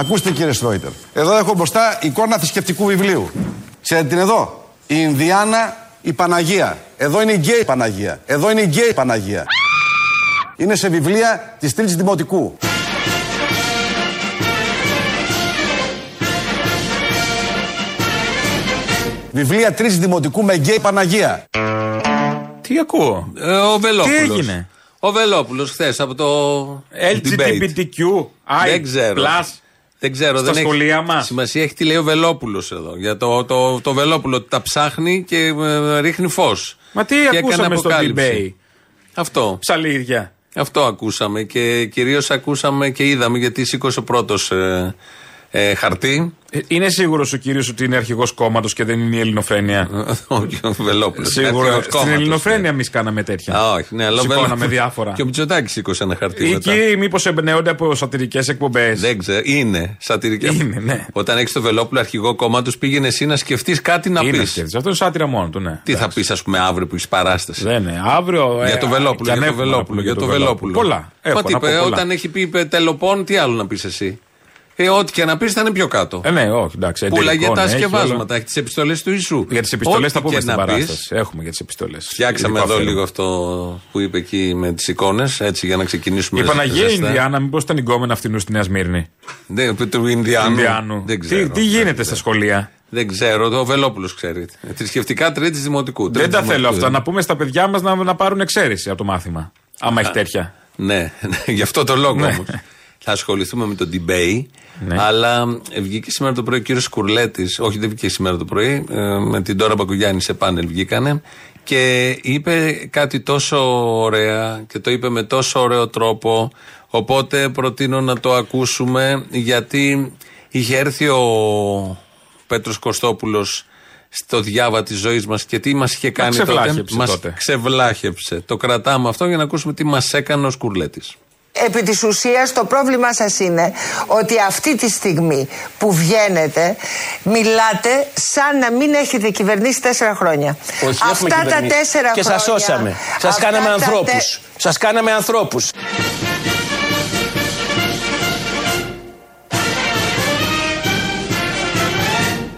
Ακούστε κύριε Στρόιτερ. Εδώ έχω μπροστά εικόνα θρησκευτικού βιβλίου. Ξέρετε την εδώ; Η Ινδιάνα η Παναγία. Εδώ είναι η γκέι Παναγία. Εδώ είναι η γκέι Παναγία. Είναι σε βιβλία της Τρίτης Δημοτικού. Βιβλία Τρίτης Δημοτικού με γκέι Παναγία. Τι ακούω; Ε, ο Βελόπουλος. Τι έγινε; Ο Βελόπουλος χθες από το. debate. LGBTQ, Δεν ξέρω. plus. Δεν ξέρω. Στα δεν σχολεία έχει... μας. Σημασία έχει τι λέει ο Βελόπουλος εδώ. Για το, το, το Βελόπουλο ότι τα ψάχνει και ε, ρίχνει φως. Μα τι ακούσαμε στο debate; Αυτό. Ψαλίδια. Αυτό ακούσαμε και κυρίως ακούσαμε και είδαμε γιατί σήκωσε πρώτος ε, ε, χαρτί. Ε, Είναι σίγουρος ο κύριος ότι είναι αρχηγός κόμματος και δεν είναι η Ελληνοφρένεια; Όχι, ο Βελόπουλος. Σίγουρα. Στην Ελληνοφρένεια εμείς κάναμε τέτοια. Α, όχι, ναι, αλλά ο Σηκώναμε Βελόπουλος- διάφορα. Και ο Μητσοτάκης σήκωσε ένα χαρτί. μετά. Εκεί μήπως εμπνέονται από σατυρικές εκπομπές; Δεν ξέρω. Είναι σατυρική. Είναι, ναι. Όταν έχεις το Βελόπουλο αρχηγό κόμματος, πήγαινε εσύ να σκεφτείς κάτι να Είναι πεις. σκέφτης. Αυτό είναι σάτυρα μόνο του, ναι. Τι θα πεις, ας πούμε, αύριο που έχεις παράσταση; Δεν είναι. Αύριο. Για ε, το α, Βελόπουλο, κι για αν το έχουμε να Βελόπουλο. πούμε Για το Βελόπουλο. Πολλά. Έχω Μα τι να πω είπε, πολλά. όταν έχει πει είπε, τελοπών, τι άλλο να πεις εσύ; Ε, ό,τι και να πεις θα είναι πιο κάτω. Ε, ναι, όχι, εντάξει. Πουλάγε εντελικό, τα ναι, έχει σκευάσματα, όλα. έχει τις επιστολές του Ιησού. Για τις επιστολές Ό,τι θα πούμε και στην να πεις, παράσταση. Έχουμε για τις επιστολές. Φτιάξαμε εδώ λίγο αυτό που είπε εκεί με τις εικόνες, έτσι για να ξεκινήσουμε. Η Παναγία ζεστά. Ινδιάνα, μήπως ήταν γκόμενα αυτινού στη Νέα Σμύρνη; Δεν, του Ινδιάνου. Ινδιάνου. Δεν ξέρω. Τι, τι γίνεται στα σχολεία; Δεν ξέρω, το Βελόπουλος ξέρει. Ε, Θρησκευτικά τρίτης δημοτικού. Δεν Τρίτης τα θέλω δημοτικού. αυτά. Να πούμε στα παιδιά μας να, να πάρουν εξαίρεση από το μάθημα. Άμα έχει τέτοια. Ναι, ναι, γι' αυτό το λόγο Ναι. όμως. Θα ασχοληθούμε με το debate. Ναι. Αλλά βγήκε σήμερα το πρωί ο κύριος Κουρλέτης. Όχι, δεν βγήκε σήμερα το πρωί. ε, Με την Τώρα Μπακογιάννη σε πάνελ βγήκανε. Και είπε κάτι τόσο ωραία και το είπε με τόσο ωραίο τρόπο. Οπότε προτείνω να το ακούσουμε γιατί είχε έρθει ο Πέτρος Κωστόπουλος στο διάβα της ζωής μας και τι μας είχε κάνει τότε. ξεβλάχεψε Μας τότε. ξεβλάχεψε. Το κρατάμε αυτό για να ακούσουμε τι μας έκανε ο Σκουρλέτης. Επί της ουσίας το πρόβλημά σας είναι ότι αυτή τη στιγμή που βγαίνετε μιλάτε σαν να μην έχετε κυβερνήσει τέσσερα χρόνια. Όχι, έχουμε Αυτά τα κυβερνήσει. τέσσερα Και σας χρόνια, σώσαμε. Σας αυτά κάναμε τα ανθρώπους. Σας κάναμε ανθρώπους.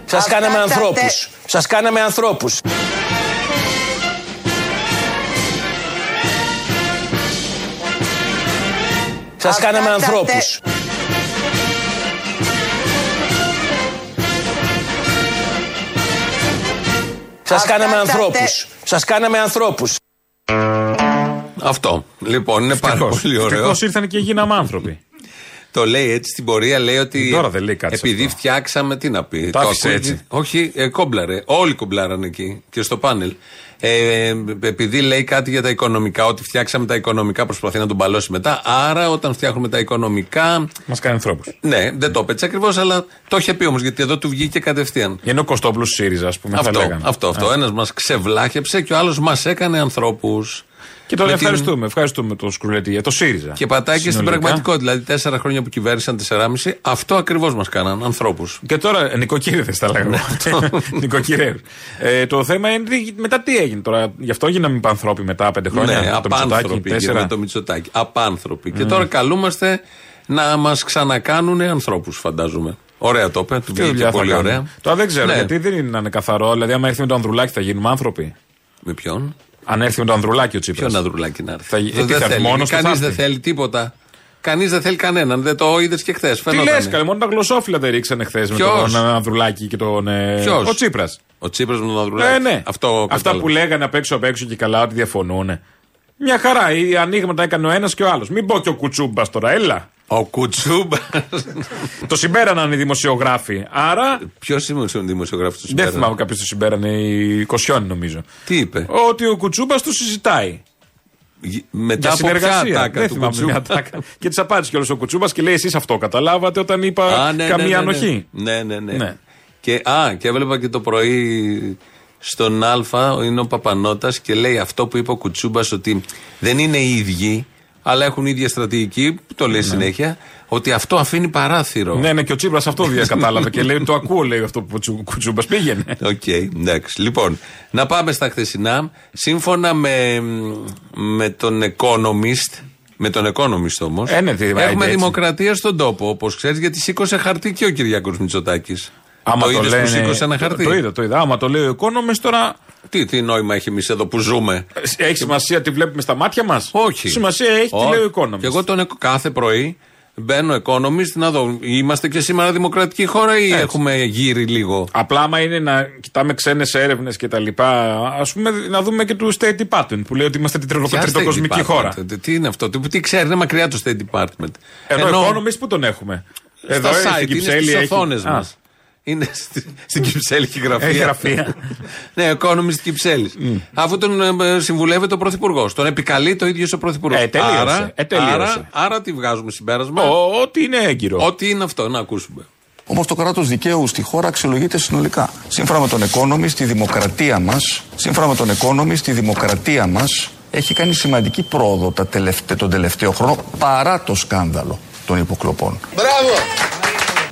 Σας Αυτά κάναμε τα ανθρώπους. Σας κάναμε ανθρώπους. Σας Αυτά κάναμε τα ανθρώπους. Σας Αυτά κάναμε τα ανθρώπους. Σας κάναμε ανθρώπους. Αυτό. Λοιπόν, είναι πάρα Ευτυχώς. πολύ ωραίο. Ευτυχώς ήρθαν και γίναμε άνθρωποι. Το λέει έτσι στην πορεία, λέει ότι. Τώρα δεν λέει κάτι σε Επειδή αυτό. φτιάξαμε, τι να πει. Το άφησε ακούει- έτσι. Όχι, ε, κόμπλαρε. Όλοι κομπλάρανε εκεί και στο πάνελ. Ε, επειδή λέει κάτι για τα οικονομικά, ότι φτιάξαμε τα οικονομικά, προσπαθεί να τον μπαλώσει μετά. Άρα, όταν φτιάχνουμε τα οικονομικά. Μας κάνει ανθρώπους. Ναι, δεν το είπε έτσι ακριβώς, αλλά το είχε πει όμως, γιατί εδώ του βγήκε κατευθείαν. Είναι ο Κωστόπουλος ΣΥΡΙΖΑ, ας πούμε. θα Αυτό, λέγανε. αυτό, αυτό. Α. Ένας μας ξεβλάχεψε και ο άλλος μας έκανε ανθρώπους. Και τον Με την- ευχαριστούμε. Ευχαριστούμε τον Σκρουλετή. Το ΣΥΡΙΖΑ. Και πατάει και στην Συνολικά. πραγματικότητα. Δηλαδή, τέσσερα χρόνια που κυβέρνησαν, τεσσεράμιση, αυτό ακριβώς μας κάναν. Ανθρώπους. Και τώρα ε, νοικοκύριδες τα Ναι, λέγαμε. Νοικοκυρέου. Ε, το θέμα είναι τι- μετά τι έγινε τώρα; Γι' αυτό γίναμε πανθρώποι μετά πέντε χρόνια; Ναι, με το Μητσοτάκη, απάνθρωποι τέσσερα. με το Μητσοτάκη. Απάνθρωποι. Και τώρα καλούμαστε να μας ξανακάνουν ανθρώπους, φαντάζομαι. Ωραία το είπε, του Τι βγήκε δουλειά θα πολύ κάνουμε. ωραία. Τώρα δεν ξέρω Ναι. γιατί δεν είναι να είναι καθαρό. Δηλαδή, άμα έρθει με το Ανδρουλάκι θα γίνουμε άνθρωποι. Με ποιον; Αν έρθει με το Ανδρουλάκι ο Τσίπρας. Ποιον Ανδρουλάκη να έρθει; Θα- ε, Δεν τι θα έρθει, θέλει. μόνος του θα Κανεί δεν έρθει. θέλει τίποτα. Κανείς δεν θέλει κανέναν. Δεν το είδες και χθες. Τι λες, καλέ, μόνο τα γλωσσόφυλλα δεν ρίξανε χθες με Ποιος; τον Ανδρουλάκη και τον. ε, Ποιος; Ο Τσίπρας. Ο Τσίπρας με τον Ανδρουλάκη. Ε, ναι. Αυτό Αυτά κατάλαβα. που λέγανε απ' έξω απ' έξω και καλά ότι διαφωνούν. Μια χαρά. Οι ανοίγματα έκανε ο ένας και ο άλλος. Μην πω και ο Κουτσούμπας τώρα, έλα. Ο Κουτσούμπας. το συμπέραναν οι δημοσιογράφοι. Άρα. Ποιος είναι ο δημοσιογράφος του Δεν Συμπέρα; θυμάμαι κάποιος το συμπέρανε, η Κοσιόνη νομίζω. Τι είπε; Ότι ο Κουτσούμπας του συζητάει. Γ- Μετά Για από ποια συνεργασία. ατάκα Δεν του θυμάμαι Κουτσούμπα. μια ατάκα. και τη απάντησε κιόλας ο Κουτσούμπας και λέει: Εσείς αυτό καταλάβατε όταν είπα Α, ναι, ναι, καμία ναι, ναι. ανοχή. Ναι, ναι, ναι. Ναι. Και, α, και έβλεπα και το πρωί στον Α, είναι ο Παπανότα και λέει αυτό που είπε ο Κουτσούμπας ότι δεν είναι οι ίδιοι, αλλά έχουν ίδια στρατηγική, που το λέει συνέχεια, ότι αυτό αφήνει παράθυρο. Ναι, ναι, και ο Τσίπρας αυτό δεν κατάλαβε και λέει: Το ακούω, λέει αυτό που ο Κουτσούμπα πήγαινε. Οκ, εντάξει. Λοιπόν, να πάμε στα χθεσινά. Σύμφωνα με, με τον Economist, Με τον Economist όμως. Ε, ναι, τι, Έχουμε έτσι. δημοκρατία στον τόπο, όπως ξέρεις, γιατί σήκωσε χαρτί και ο Κυριάκος Μητσοτάκης. Άμα το είδες που λένε- σήκωσε ένα χαρτί; Το, το είδα, το είδα. Άμα το λέει ο Economist τώρα. Τι, τι νόημα έχει εμείς εδώ που ζούμε; Έχει σημασία τι βλέπουμε στα μάτια μας; Όχι. Σημασία έχει τι Όχι. λέει ο Economist. Και εγώ τον εκ- κάθε πρωί μπαίνω Economist να δω. Είμαστε και σήμερα δημοκρατική χώρα ή έχουμε γύρει λίγο; Απλά άμα είναι να κοιτάμε ξένες έρευνες και τα λοιπά, ας πούμε να δούμε και του State Department που λέει ότι είμαστε την τρελο- Ποια State τριτοκοσμική Department? χώρα. Τι- Τι είναι αυτό, τι, τι ξέρει, είναι μακριά το State Department; Ενώ, ο Economist που τον έχουμε; στα ε, site, στην είναι Κυψέλη στις έχει- οθόνες Α, μας. Είναι στη, στην Κυψέλη έχει γραφεία. Έχει γραφεία. ναι, Economist Κυψέλης. Αφού τον ε, συμβουλεύεται ο Πρωθυπουργός. Τον επικαλεί το ίδιο ο Πρωθυπουργός. Ε, τελείωσε. Άρα, Ε, τελείωσε. άρα, άρα τι βγάζουμε συμπέρασμα; Ο- Ό,τι είναι έγκυρο. Ό,τι είναι αυτό, να ακούσουμε. Όμως το κράτος δικαίου στη χώρα αξιολογείται συνολικά. Σύμφωνα με τον Economist, η δημοκρατία μας, σύμφωνα με τον Economist, η δημοκρατία μας έχει κάνει σημαντική πρόοδο τα τελευταί- τον τελευταίο χρόνο παρά το σκάνδαλο των υποκλοπών. Μπράβο!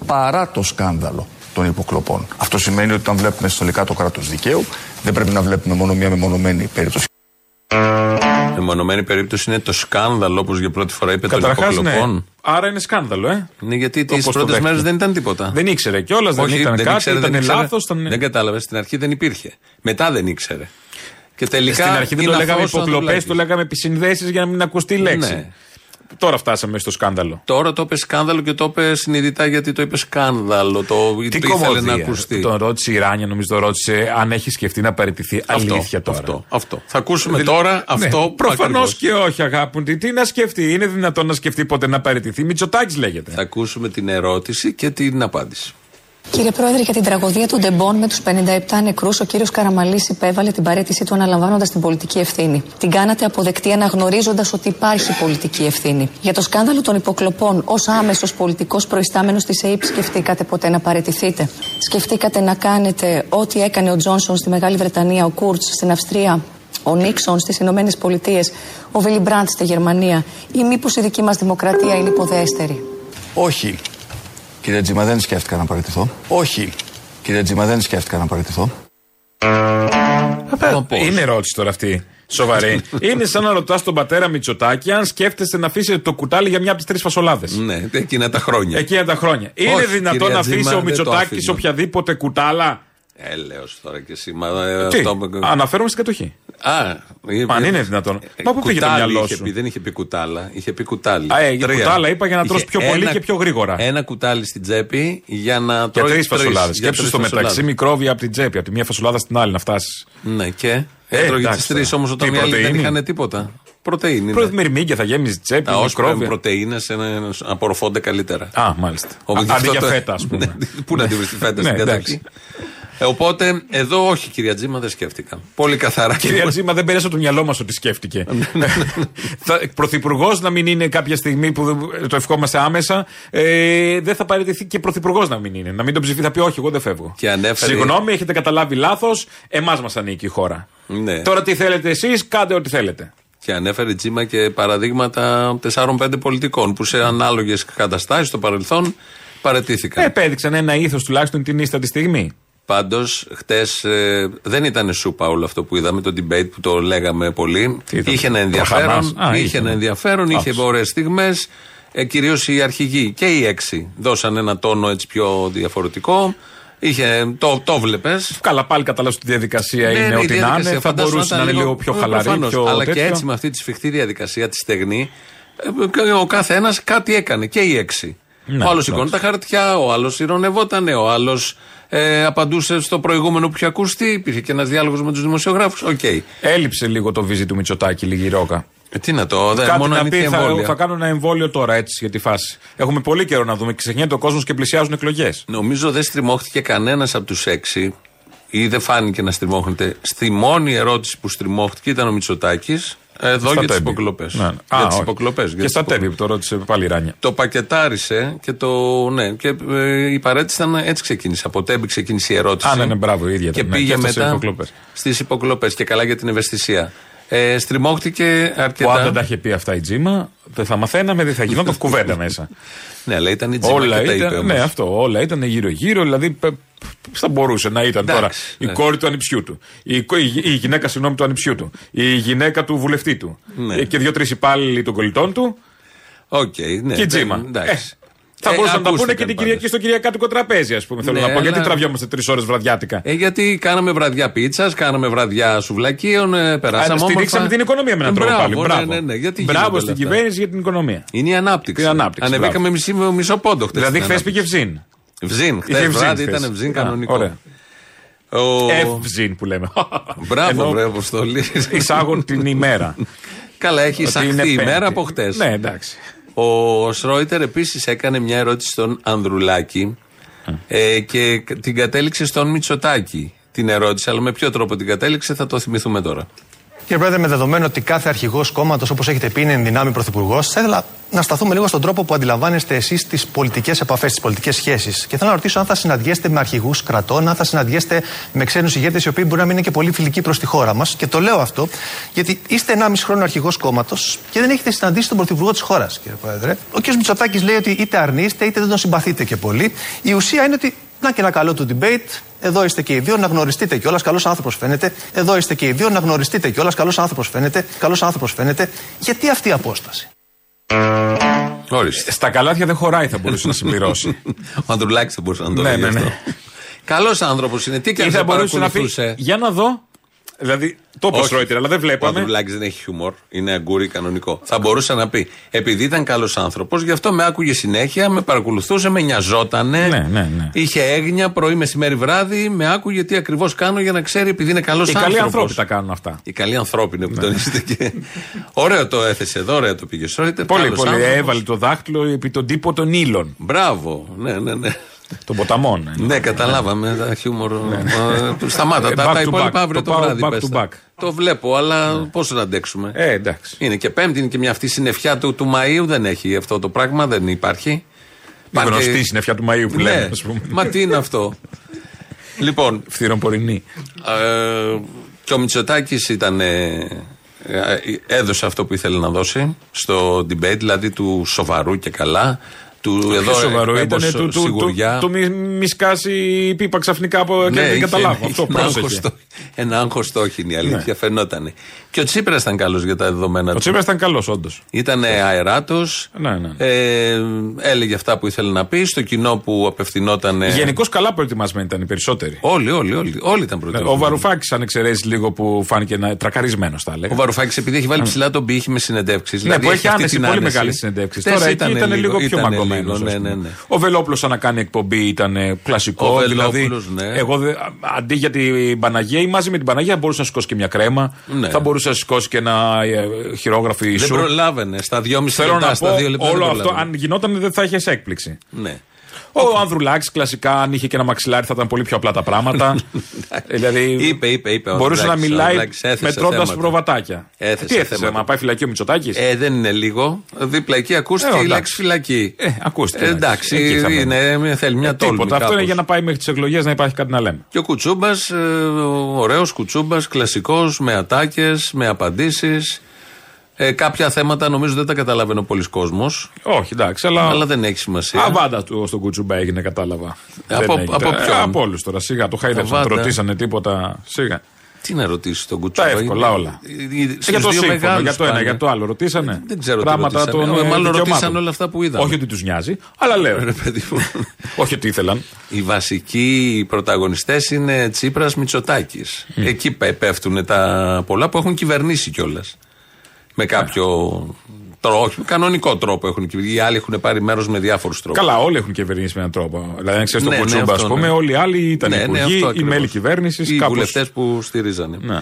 Παρά το σκάνδαλο των υποκλοπών. Αυτό σημαίνει ότι όταν βλέπουμε συνολικά το κράτος δικαίου, δεν πρέπει να βλέπουμε μόνο μία μεμονωμένη περίπτωση. Μεμονωμένη περίπτωση είναι το σκάνδαλο, όπως για πρώτη φορά είπε, των Καταρχάς, ναι. υποκλοπών. Άρα είναι σκάνδαλο, ε. Ναι, γιατί τις Όπως το πρώτες δέχτηκε. μέρες δεν ήταν τίποτα. Δεν ήξερε κιόλας, δεν Όχι, ήταν κάτι, ήξερε, ήταν ήξερε. λάθος. Ήταν... Δεν κατάλαβες. Στην αρχή δεν υπήρχε. Μετά δεν ήξερε. Και τελικά. Στην αρχή δεν το είναι λέγαμε αθώος ο υποκλοπές, Ανδρουλάκης. το λέγαμε επισυνδέσεις για να μην ακουστεί η λέξη. Ναι. Τώρα φτάσαμε στο σκάνδαλο. Τώρα το είπε σκάνδαλο και το είπε συνειδητά γιατί το είπε σκάνδαλο. Το, Τι το ήθελε κομμωδία. να ακουστεί. Τον ρώτησε η Ράνια, νομίζω το ρώτησε αν έχει σκεφτεί να παραιτηθεί. Αυτό, Αλήθεια τώρα. Αυτό, αυτό. Θα ακούσουμε Δηλαδή- τώρα αυτό. Ναι, Προφανώς ακριβώς. και όχι, αγάπη μου. Τι- Τι να σκεφτεί, είναι δυνατόν να σκεφτεί ποτέ να παραιτηθεί; Μητσοτάκης λέγεται. Θα ακούσουμε την ερώτηση και την απάντηση. Κύριε Πρόεδρε, για την τραγωδία του Ντεμπόν με τους 57 νεκρούς, ο κύριος Καραμαλής υπέβαλε την παρέτησή του αναλαμβάνοντας την πολιτική ευθύνη. Την κάνατε αποδεκτή αναγνωρίζοντας ότι υπάρχει πολιτική ευθύνη. Για το σκάνδαλο των υποκλοπών, ως άμεσος πολιτικός προϊστάμενος της ΑΕΠ, σκεφτήκατε ποτέ να παρετηθείτε; Σκεφτήκατε να κάνετε ό,τι έκανε ο Τζόνσον στη Μεγάλη Βρετανία, ο Κούρτς στην Αυστρία, ο Νίξον στις Ηνωμένες Πολιτείες, ο Βίλι Μπραντ στη Γερμανία, ή μήπως η δική μας δημοκρατία είναι υποδέστερη; Όχι. Κύριε Τζίμα, δεν σκέφτηκα να παραιτηθώ. Όχι. Κύριε Τζίμα, δεν σκέφτηκα να παραιτηθώ. Είναι ερώτηση τώρα αυτή. Σοβαρή. είναι σαν να ρωτάς τον πατέρα Μητσοτάκη αν σκέφτεστε να αφήσετε το κουτάλι για μια από τις τρεις φασολάδες. Ναι, εκείνα τα χρόνια. Εκείνα τα χρόνια. Είναι Όχι, δυνατόν κυρία να αφήσει Τζίμα, ο δεν το Μητσοτάκης αφήνω. οποιαδήποτε κουτάλα; Έλεος τώρα και εσύ. Μα, ε, Τι, αυτό- αναφέρομαι στην κατοχή. Α, είπε- Αν είναι δυνατόν. Ε, Μα πού πήγε το κουτάλι μυαλό είχε σου; πει, δεν είχε πει κουτάλα, είχε πει κουτάλι. Α, ε, για Τρία. κουτάλα είπα για να τρως Είχε πιο πολύ και πιο γρήγορα. Ένα κουτάλι στην τσέπη για να Για τρώει τρεις φασολάδες. για Σκέψου τρεις στο μεταξύ φασολάδες. μικρόβια από την τσέπη, από τη μία φασολάδα στην άλλη να φτάσεις. Ναι, και. Ε, Έτρωγε τις εντάξει τρεις τώρα. όμως όταν Τι, οι άλλοι δεν πρωτεΐνη; είχαν τίποτα. Πρωτεΐνη. Πρώτη Ναι. μυρμήγκια θα γέμιζε τσέπη, Τα όσπρα με μικρόβια. πρωτενε απορροφώνται καλύτερα. Α, μάλιστα. Όπου Α, γι' Αντί αυτό για το- φέτα, ας πούμε. Ναι, Πού να τη βρεις τη φέτα Ναι, στην εντάξει. Κατοχή. Ε, οπότε εδώ όχι, κυρία Τζίμα, δεν σκέφτηκα. Πολύ καθαρά. Κυρία Τζίμα, δεν πέρασε από το μυαλό μας ότι σκέφτηκε. Πρωθυπουργός να μην είναι κάποια στιγμή που δεν- το ευχόμαστε άμεσα. Ε, δεν θα παραιτηθεί και πρωθυπουργός να μην είναι. Να μην τον ψηφίσει, θα πει Όχι, εγώ δεν φεύγω. Και ανέφερε- Συγγνώμη, έχετε καταλάβει λάθος. Εμάς μας ανήκει η χώρα. Ναι. Τώρα τι θέλετε εσείς, κάντε ό,τι θέλετε. Και ανέφερε Τζίμα και παραδείγματα 4-5 πολιτικών που σε ανάλογες καταστάσεις στο παρελθόν παρετήθηκαν. Ε, επέδειξαν ένα ήθος τουλάχιστον την ίστα τη στιγμή. Πάντως, χτες δεν ήταν σούπα όλο αυτό που είδαμε, το debate που το λέγαμε πολύ. Τι ήταν, είχε ένα το ενδιαφέρον. Χαμάς; Α, είχε είχε, ένα ναι. ενδιαφέρον, είχε Άκουσα. ωραίες στιγμές. Ε, Κυρίως οι αρχηγοί και οι έξι δώσαν ένα τόνο έτσι πιο διαφορετικό. Είχε, το το βλέπει. Καλά, πάλι καταλάβω ότι η διαδικασία Ναι, είναι ό,τι να είναι. Θα μπορούσε να είναι λίγο πιο χαλαρή, πιο Αλλά τέτοιο. και έτσι με αυτή τη σφιχτή διαδικασία, της στεγνή, ε, ο κάθε ένα κάτι έκανε και οι έξι. Ναι, ο άλλος εντάξει. σηκώνει τα χαρτιά, ο άλλος ηρωνευόταν, ο άλλος ε, απαντούσε στο προηγούμενο που είχε ακουστεί. Υπήρχε και ένας διάλογος με τους δημοσιογράφους. Οκ. Έλειψε λίγο το βυζί του Μητσοτάκη, λίγη ρώγα. Ε, τι να το, δεν Κάτι μόνο να πει, ανοιχτή θα, εμβόλια. θα κάνω ένα εμβόλιο τώρα έτσι για τη φάση. Έχουμε πολύ καιρό να δούμε. Ξεχνιέται ο κόσμος και πλησιάζουν εκλογές. Νομίζω δεν στριμώχτηκε κανένας από τους έξι ή δεν φάνηκε να στριμώχνεται. Στη μόνη ερώτηση που στριμώχτηκε ήταν ο Μητσοτάκης. Εδώ Στα για τις τέμπη. υποκλοπές. Ναι, ναι. Α, Για τις όχι. υποκλοπές. Και στα τέμπη που το ρώτησε πάλι η Ράνια. Το πακετάρισε και το. Ναι, και ε, η παρέτηση ήταν έτσι ξεκίνησε. Από τέμπη ξεκίνησε η ερώτηση. Α, ναι, ναι, μπράβο, η ίδια Και ήταν, ναι, πήγε και έφτασε μετά στις υποκλοπές. στις υποκλοπές και καλά για την ευαισθησία. Ε, στριμώχτηκε αρκετά. Που αν δεν τα είχε πει αυτά η Τζίμα, δεν θα μαθαίναμε, δεν θα γινόταν κουβέντα μέσα. Ναι, αλλά ήταν η Τζίμα όλα και τα ήταν, είπε όμως. ναι, αυτό. Όλα ήταν γύρω-γύρω. Δηλαδή, πε- θα μπορούσε να ήταν Εντάξει, τώρα η ναι. κόρη του ανιψιού του, η, κο- η, η γυναίκα συγγνώμη του ανιψιού του, η γυναίκα του βουλευτή του Ναι. ε, και δύο-τρεις υπάλληλοι των κολλητών του Οκ, ναι. και η Τζίμα. δεν- εντάξει. Ε, θα Ε, μπορούσαν να τα πούνε ακούστηκαν και την πάντως. Κυριακή στο Κυριακάτικο τραπέζι, ας πούμε. Θέλω Ναι, να πω. Γιατί αλλά- τραβιόμαστε τρεις ώρες βραδιάτικα. Ε, γιατί κάναμε βραδιά πίτσα, κάναμε βραδιά σουβλακίων, ε, περάσαμε Α, Στηρίξαμε όμορφα. την οικονομία με έναν Ε, τρόπο μπράβο, πάλι. ναι, Μπράβο, ναι, ναι, γιατί Μπράβο γίνονται στην όλα αυτά; κυβέρνηση για την οικονομία. Είναι η ανάπτυξη. Η ανάπτυξη, Ανεβήκαμε μισή, μισό πόντο χτε. Δηλαδή, χθες πήγε βζίν. Βζίν, Είχε χθες βζίν βράδυ χθες. ήταν βζίν Α, κανονικό. Ωραία. Ο... Ευζίν που λέμε. Μπράβο, Ενώ βρε, Αποστολή. Εισάγουν την ημέρα. Καλά, έχει Ότι είναι εισαχθεί η Πέμπτη. μέρα από χτες. Ναι, εντάξει. Ο Σρόιτερ επίσης έκανε μια ερώτηση στον Ανδρουλάκη ε, και την κατέληξε στον Μητσοτάκη την ερώτηση, αλλά με ποιο τρόπο την κατέληξε θα το θυμηθούμε τώρα. Κύριε Πρόεδρε, με δεδομένο ότι κάθε αρχηγός κόμματος, όπως έχετε πει, είναι εν δυνάμει πρωθυπουργός, θα ήθελα να σταθούμε λίγο στον τρόπο που αντιλαμβάνεστε εσείς τις πολιτικές επαφές, τις πολιτικές σχέσεις. Και θέλω να ρωτήσω αν θα συναντιέστε με αρχηγούς κρατών, αν θα συναντιέστε με ξένους ηγέτες, οι οποίοι μπορεί να μην είναι και πολύ φιλικοί προς τη χώρα μας. Και το λέω αυτό γιατί είστε 1,5 χρόνο αρχηγός κόμματος και δεν έχετε συναντήσει τον πρωθυπουργό της χώρας, κύριε Πρόεδρε. Ο κ. Μητσοτάκης λέει ότι είτε αρνείστε είτε δεν τον συμπαθείτε και πολύ. Η ουσία είναι ότι να και ένα καλό του debate. Εδώ είστε και οι δύο να γνωριστείτε κιόλας. Καλός άνθρωπος φαίνεται. Εδώ είστε και οι δύο να γνωριστείτε κιόλας. Καλός άνθρωπος φαίνεται. Καλός άνθρωπος φαίνεται. Γιατί αυτή η απόσταση; Ορίστε. Στα καλάθια δεν χωράει, θα μπορούσε να συμπληρώσει. Ο Ανδρουλάκης θα μπορούσε να το Ναι, λέει ναι, αυτό. ναι. Καλός άνθρωπος είναι. Τι και Ή αν θα σε μπορούσε να πει. παρακολουθούσε; Για να δω. Δηλαδή, το πω Όχι. Ρόιτερ, αλλά δεν Ο βλέπαμε. Ανδρουλάκη δεν έχει χιούμορ. Είναι αγκούρι κανονικό. Θα μπορούσε να πει. Επειδή ήταν καλός άνθρωπος, γι' αυτό με άκουγε συνέχεια, με παρακολουθούσε, με νοιαζότανε. Ναι, ναι, ναι. Είχε έγνοια πρωί, μεσημέρι, βράδυ. Με άκουγε τι ακριβώς κάνω για να ξέρει επειδή είναι καλός Οι άνθρωπος. καλοί ανθρώποι τα κάνουν αυτά. Οι καλοί ανθρώποι είναι που Ναι. τονίζετε και. ωραίο το έθεσε εδώ, ωραίο το πήγε. Σρόιτερ, Πολύ, καλός πολύ. άνθρωπος. Έβαλε το δάχτυλο επί τον τύπο των ήλων. Μπράβο. Ναι, ναι, ναι. Των ποταμών. ε. Ναι, καταλάβαμε τα χιούμορ. Ε, Σταμάτα. Ε, Τα, back τα to υπόλοιπα back. αύριο Το το, πάω βράδυ. back πες to τα. back. Το βλέπω, αλλά πώς να αντέξουμε. Ε, εντάξει. Είναι και Πέμπτη, είναι και μια αυτή συννεφιά του, του Μαΐου, δεν έχει αυτό το πράγμα, δεν υπάρχει. Η Υπάρχει- γνωστή συννεφιά του Μαΐου που Ναι, λέμε, ας πούμε. Μα τι είναι αυτό. λοιπόν, Φθυροπορεινή. ε, και ο Μητσοτάκης ήταν. ε, ε, έδωσε αυτό που ήθελε να δώσει στο debate, δηλαδή του σοβαρού και καλά. Του εδώ σοβαρό έμπος ήταν του, του, σιγουριά. του, του μη, μη σκάσει η πίπα ξαφνικά από, και Ναι, δεν είχε- καταλάβω. είχε Αυτό ένα άγχος πρόσεχε. στο- Ένα άγχος το έχει είναι η αλήθεια, Ναι. φαινότανε. Και ο Τσίπρας ήταν καλός για τα δεδομένα Ο του. Τσίπρας ήταν καλός, όντως. Ήταν αεράτος. Ναι, ναι. Ε, έλεγε αυτά που ήθελε να πει στο κοινό που απευθυνόταν. Γενικώς καλά προετοιμασμένοι ήταν οι περισσότεροι. Όλοι, όλοι, όλοι, όλοι ήταν Ναι, προετοιμασμένοι. Ο Βαρουφάκης, αν εξαιρέσεις λίγο που φάνηκε ένα τρακαρισμένος, θα έλεγα. Ο Βαρουφάκης, επειδή έχει βάλει ψηλά τον πύχη με συνεντεύξεις. Ναι, που έχει άνεση, πολύ μεγάλη συνεντεύξη. Τώρα εκεί ήταν λίγο πιο ήτανε μαγκωμένο. λίγο, Ναι, ναι, ναι. Ο Βελόπουλος, αν να κάνει εκπομπή, ήταν ε, κλασικό. Ο δηλαδή, Βελόπουλος, ναι. εγώ δε- α- αντί για την Παναγία ή μαζί με την Παναγία, μπορούσε να σηκώσει και μια κρέμα. Ναι. Θα μπορούσε να σηκώσει και ένα ε, χειρόγραφο Δεν ισού. προλάβαινε. Στα δυόμιση Θέλω λεπτά, να στα πω, δύο λεπτά. όλο δεν αυτό, προλάβαινε. αν γινόταν, δεν θα είχες έκπληξη. Ναι. Ο Ανδρουλάκης, κλασικά, αν είχε και ένα μαξιλάρι, θα ήταν πολύ πιο απλά τα πράγματα. δηλαδή, Είπε, είπε, είπε. ο μπορούσε να Ανδρουλάκης, ο μιλάει Ανδρουλάκης έθεσε μετρώντας θέματα. προβατάκια. Έθεσε Τι έθεσε, θέματα. να πάει φυλακή ο Μητσοτάκης; Ε, δεν είναι λίγο. Δίπλα εκεί ακούστηκε Ε, η εντάξει. λέξη φυλακή. Ε, ακούστηκε, Ε, εντάξει. εντάξει, Εκεί θα είναι, θέλει μια τόλμη. Τίποτα. Αυτό είναι κάπως. για να πάει μέχρι τις εκλογές να υπάρχει κάτι να λέμε. Και ο Κουτσούμπας, ε, ωραίος Κουτσούμπας, κλασικός, με ατάκες, με απαντήσεις. Ε, κάποια θέματα νομίζω δεν τα καταλαβαίνει ο πολλή κόσμος. Όχι, εντάξει, αλλά. Αλλά δεν έχει σημασία. Αβάντα του στον Κουτσούμπα έγινε, κατάλαβα. Από- Δεν έγινε. από Ε, ποιον; Από όλους τώρα. Σιγά, το χάιδεψαν, Αβάντα. το ρωτήσανε τίποτα. Σιγά. Τι να ρωτήσει τον Κουτσούμπα. εύκολα Είναι- όλα. ε, ε, στους για το δύο σύμφωνο, μεγάλους για το ένα, πάνε. για το άλλο. Ρωτήσανε. Δεν ξέρω τι Πράγματα ρωτήσανε. των. Ε, ε, μάλλον δικαιωμάτων. ρωτήσαν όλα αυτά που είδαμε. Όχι ότι τους νοιάζει, αλλά λέω. Ρε παιδί μου. Όχι ότι ήθελαν. Οι βασικοί πρωταγωνιστές είναι Τσίπρας Μητσοτάκης. Εκεί πέφτουν τα πολλά που έχουν κυβερνήσει κιόλας. Με κάποιο τρόπο, όχι, με κανονικό τρόπο έχουν κυβερνήσει. Οι άλλοι έχουν πάρει μέρος με διάφορους τρόπους. Καλά, όλοι έχουν κυβερνήσει με έναν τρόπο. Δηλαδή, αν ξέρεις Ναι, τον ναι, Κουτσούμπα, ας αυτό, πούμε, ναι. όλοι οι άλλοι ήταν Ναι, ναι, υπουργοί, αυτό οι ακριβώς. μέλη κυβέρνησης. Οι βουλευτές που στηρίζανε. Ναι.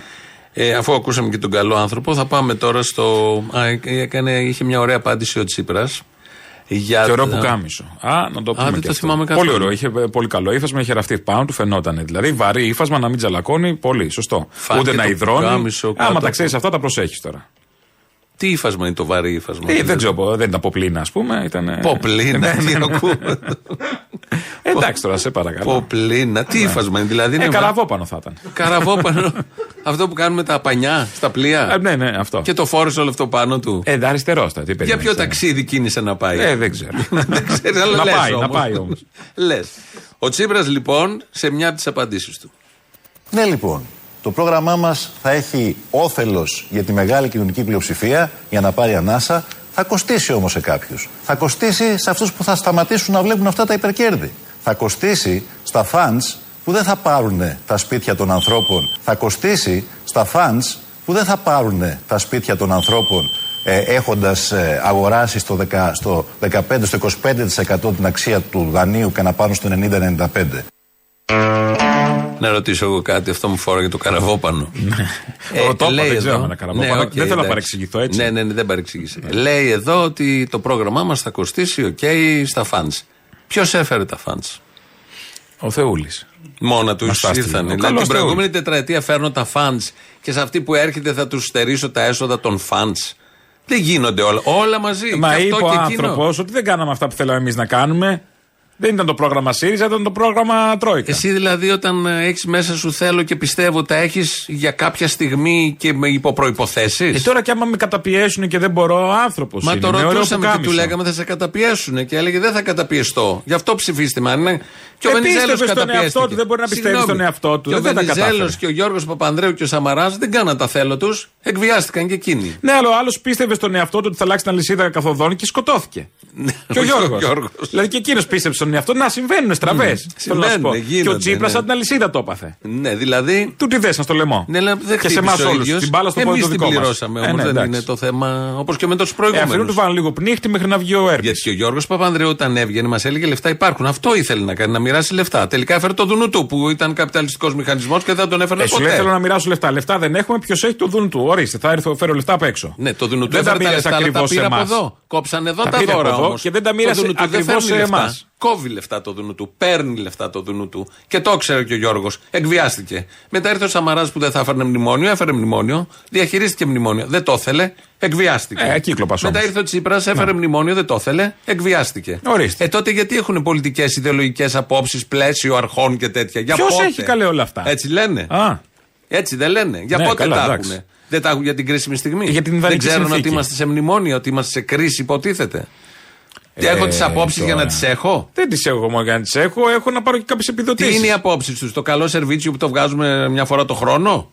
Ε, αφού ακούσαμε και τον καλό άνθρωπο, θα πάμε τώρα στο. Α, έκανε, είχε μια ωραία απάντηση ο Τσίπρας. Για Και ωραίο τα- που κάμισο. Α, να το πούμε. δεν και το αυτό. θυμάμαι καθόλου. Πολύ ωραίο. Είχε ε, πολύ καλό ύφασμα, είχε ραφτεί πάνω του, φαινόταν. Δηλαδή βαρύ ύφασμα, να μην τζαλακώνει. Πολύ, σωστό. Φάνηκε Ούτε να το υδρώνει. πουκάμισο κάτω Άμα τα από- ξέρεις αυτά, τα προσέχεις τώρα. Τι ύφασμα είναι το βαρύ ύφασμα; Ε, δεν ξέρω, δεν ήταν ποπλίνα, ας πούμε. Ήταν... Ποπλίνα, τι ακούω. Εντάξει τώρα, σε παρακαλώ. Ποπλίνα, τι ύφασμα είναι, δηλαδή. Ε, είναι καραβόπανο θα ήταν. Καραβόπανο. Αυτό που κάνουμε τα πανιά στα πλοία. Ε, ναι, ναι, αυτό. Και το φόρεσε όλο αυτό πάνω του. Ε, αριστερό τα. Τι Για περιμένεις, ποιο ε; ταξίδι κίνησε να πάει; Ε, δεν ξέρω. δεν ξέρεις, αλλά Να λες πάει, να όμως. πάει όμως. Λες. Ο Τσίπρας λοιπόν σε μια από τις απαντήσεις του. Ναι, λοιπόν. Το πρόγραμμά μας θα έχει όφελος για τη μεγάλη κοινωνική πλειοψηφία για να πάρει ανάσα. Θα κοστίσει όμως σε κάποιους. Θα κοστίσει σε αυτούς που θα σταματήσουν να βλέπουν αυτά τα υπερκέρδη. Θα κοστίσει στα funds που δεν θα πάρουν τα σπίτια των ανθρώπων. Θα κοστίσει στα funds που δεν θα πάρουν τα σπίτια των ανθρώπων ε, έχοντας ε, αγοράσει στο, 10, στο 15, στο 25% την αξία του δανείου και να πάρουν στο 90-95. Να ρωτήσω εγώ κάτι, αυτό που φορά το καραβόπανο. Εγώ το είπα, λέει δεν ξέρω εδώ- αν είναι καραβόπανο. οκ, Δεν θέλω να εντάξει. παρεξηγηθώ, έτσι. Ναι, ναι, ναι, δεν παρεξήγησε. Λέει εδώ ότι το πρόγραμμά μας θα κοστίσει, οκ, στα funds. Ποιος έφερε τα funds; Ο Θεούλης. Μόνα του Μας τα έστειλε. ήρθαν. Ο Δηλαδή καλός την προηγούμενη τετραετία φέρνω τα funds και σε αυτή που έρχεται θα τους στερήσω τα έσοδα των funds. Δεν γίνονται όλα. Όλα μαζί. Μα και είπε αυτό ο και εκείνο. άνθρωπος ότι δεν κάναμε αυτά που θέλαμε εμείς να κάνουμε. Δεν ήταν το πρόγραμμα ΣΥΡΙΖΑ, ήταν το πρόγραμμα Τρόικα. Εσύ δηλαδή όταν έχεις μέσα σου θέλω και πιστεύω τα έχεις για κάποια στιγμή και με υποπροποθέσει. Ε, τώρα κι άμα με καταπιέσουν και δεν μπορώ, άνθρωπος. Μα το ρωτούσαμε και του λέγαμε θα σε καταπιέσουν και έλεγε δεν θα καταπιεστώ. Γι' αυτό ψηφίστε με. αν είναι. Και ο Επίστευε Βενιζέλος στον καταπιέστηκε. εαυτό του, δεν μπορεί να πιστεύει Συγγνώμη. στον εαυτό του, Και ο δεν τα Βενιζέλος κατάφερε. και ο Γιώργος Παπανδρέου και ο Σαμαράς δεν κάναν τα θέλω τους. Εκβιάστηκαν και εκείνοι. Ναι, αλλά ο άλλος πίστευε στον εαυτό του ότι θα αλλάξει την αλυσίδα καθοδόν και σκοτώθηκε. και ο όχι ο Γιώργος. Γιώργος. Δηλαδή και εκείνος πίστευε στον εαυτό. Να συμβαίνουν στραβές. συμβαίνουν, Και γίνονται, ο Τσίπρας ναι. σαν την αλυσίδα το έπαθε. Ναι, δηλαδή. Του τι δε στο λαιμό. Ναι, αλλά δεν και σε εμάς χτύπησε ο όλους. ίδιος. Την μπάλα στο πόδι Εμείς το την δικό μας. πληρώσαμε. Ε, Όμως ναι, δεν εντάξει. είναι το θέμα. Όπως και με τους Ε, αυτοί προηγούμενου. τους βάλουν λίγο πνίχτη μέχρι να βγει ο Έρπη. Γιατί και ο Γιώργος Παπανδρέου όταν έβγαινε μας έλεγε λεφτά υπάρχουν. Αυτό ήθελε να κάνει, να μοιράσει λεφτά. Τελικά έφερε το δουνού του που ήταν καπιταλιστικός μηχανισμός και δεν τον έφερε Ε, σου λέει ποτέ. θέλω να μοιράσω λεφτά. Λεφτά δεν έχουμε, ποιος έχει το δουν του. Ορίστε, θα έρθω, φέρω λεφτά απ' έξω. Ναι, το δουνού του Δεν τα έφερε τα μοίρασε λεφτά, αλλά τα ακριβώς πήρε σε από εμάς. εδώ. Κόψαν εδώ Τα τα, πήρε από δώρα εδώ όμως. και δεν τα Το μοίρασε δουνού του δεν ακριβώς φέρνει σε λεφτά. εμάς. Κόβει λεφτά το δουνού του. Παίρνει λεφτά το δουνού του. Και το ξέρει και ο Γιώργος. Εκβιάστηκε. Μετά ήρθε ο Σαμαράς που δεν θα έφερνε μνημόνιο. Έφερε μνημόνιο. Διαχειρίστηκε μνημόνιο. Δεν το ήθελε. Εκβιάστηκε. Ε, κύκλοπας Μετά όμως. ήρθε ο Τσίπρας, έφερε μνημόνιο. Δεν το ήθελε. Εκβιάστηκε. Ορίστε. Ε, τότε γιατί έχουν πολιτικές ιδεολογικές απόψεις, πλαίσιο αρχών και τέτοια; Για Ποιος πότε; έχει καλέ όλα αυτά; Έτσι λένε. Α, Έτσι δεν λένε. Για Ναι, πότε καλά, τα εντάξει. Έχουν. Δεν τα έχουν για την κρίσιμη στιγμή. Για την δεν ιδανική ξέρουν συνθήκη. ότι είμαστε σε μνημόνιο, ότι είμαστε σε κρίση, υποτίθεται. Τι Ε, έχω τις απόψεις για τώρα. να τις έχω; δεν τις έχω μόνο για να τις έχω. Έχω να πάρω και κάποιες Τι επιδοτήσεις. είναι οι απόψεις τους, το καλό σερβίτσιο που το βγάζουμε μια φορά το χρόνο;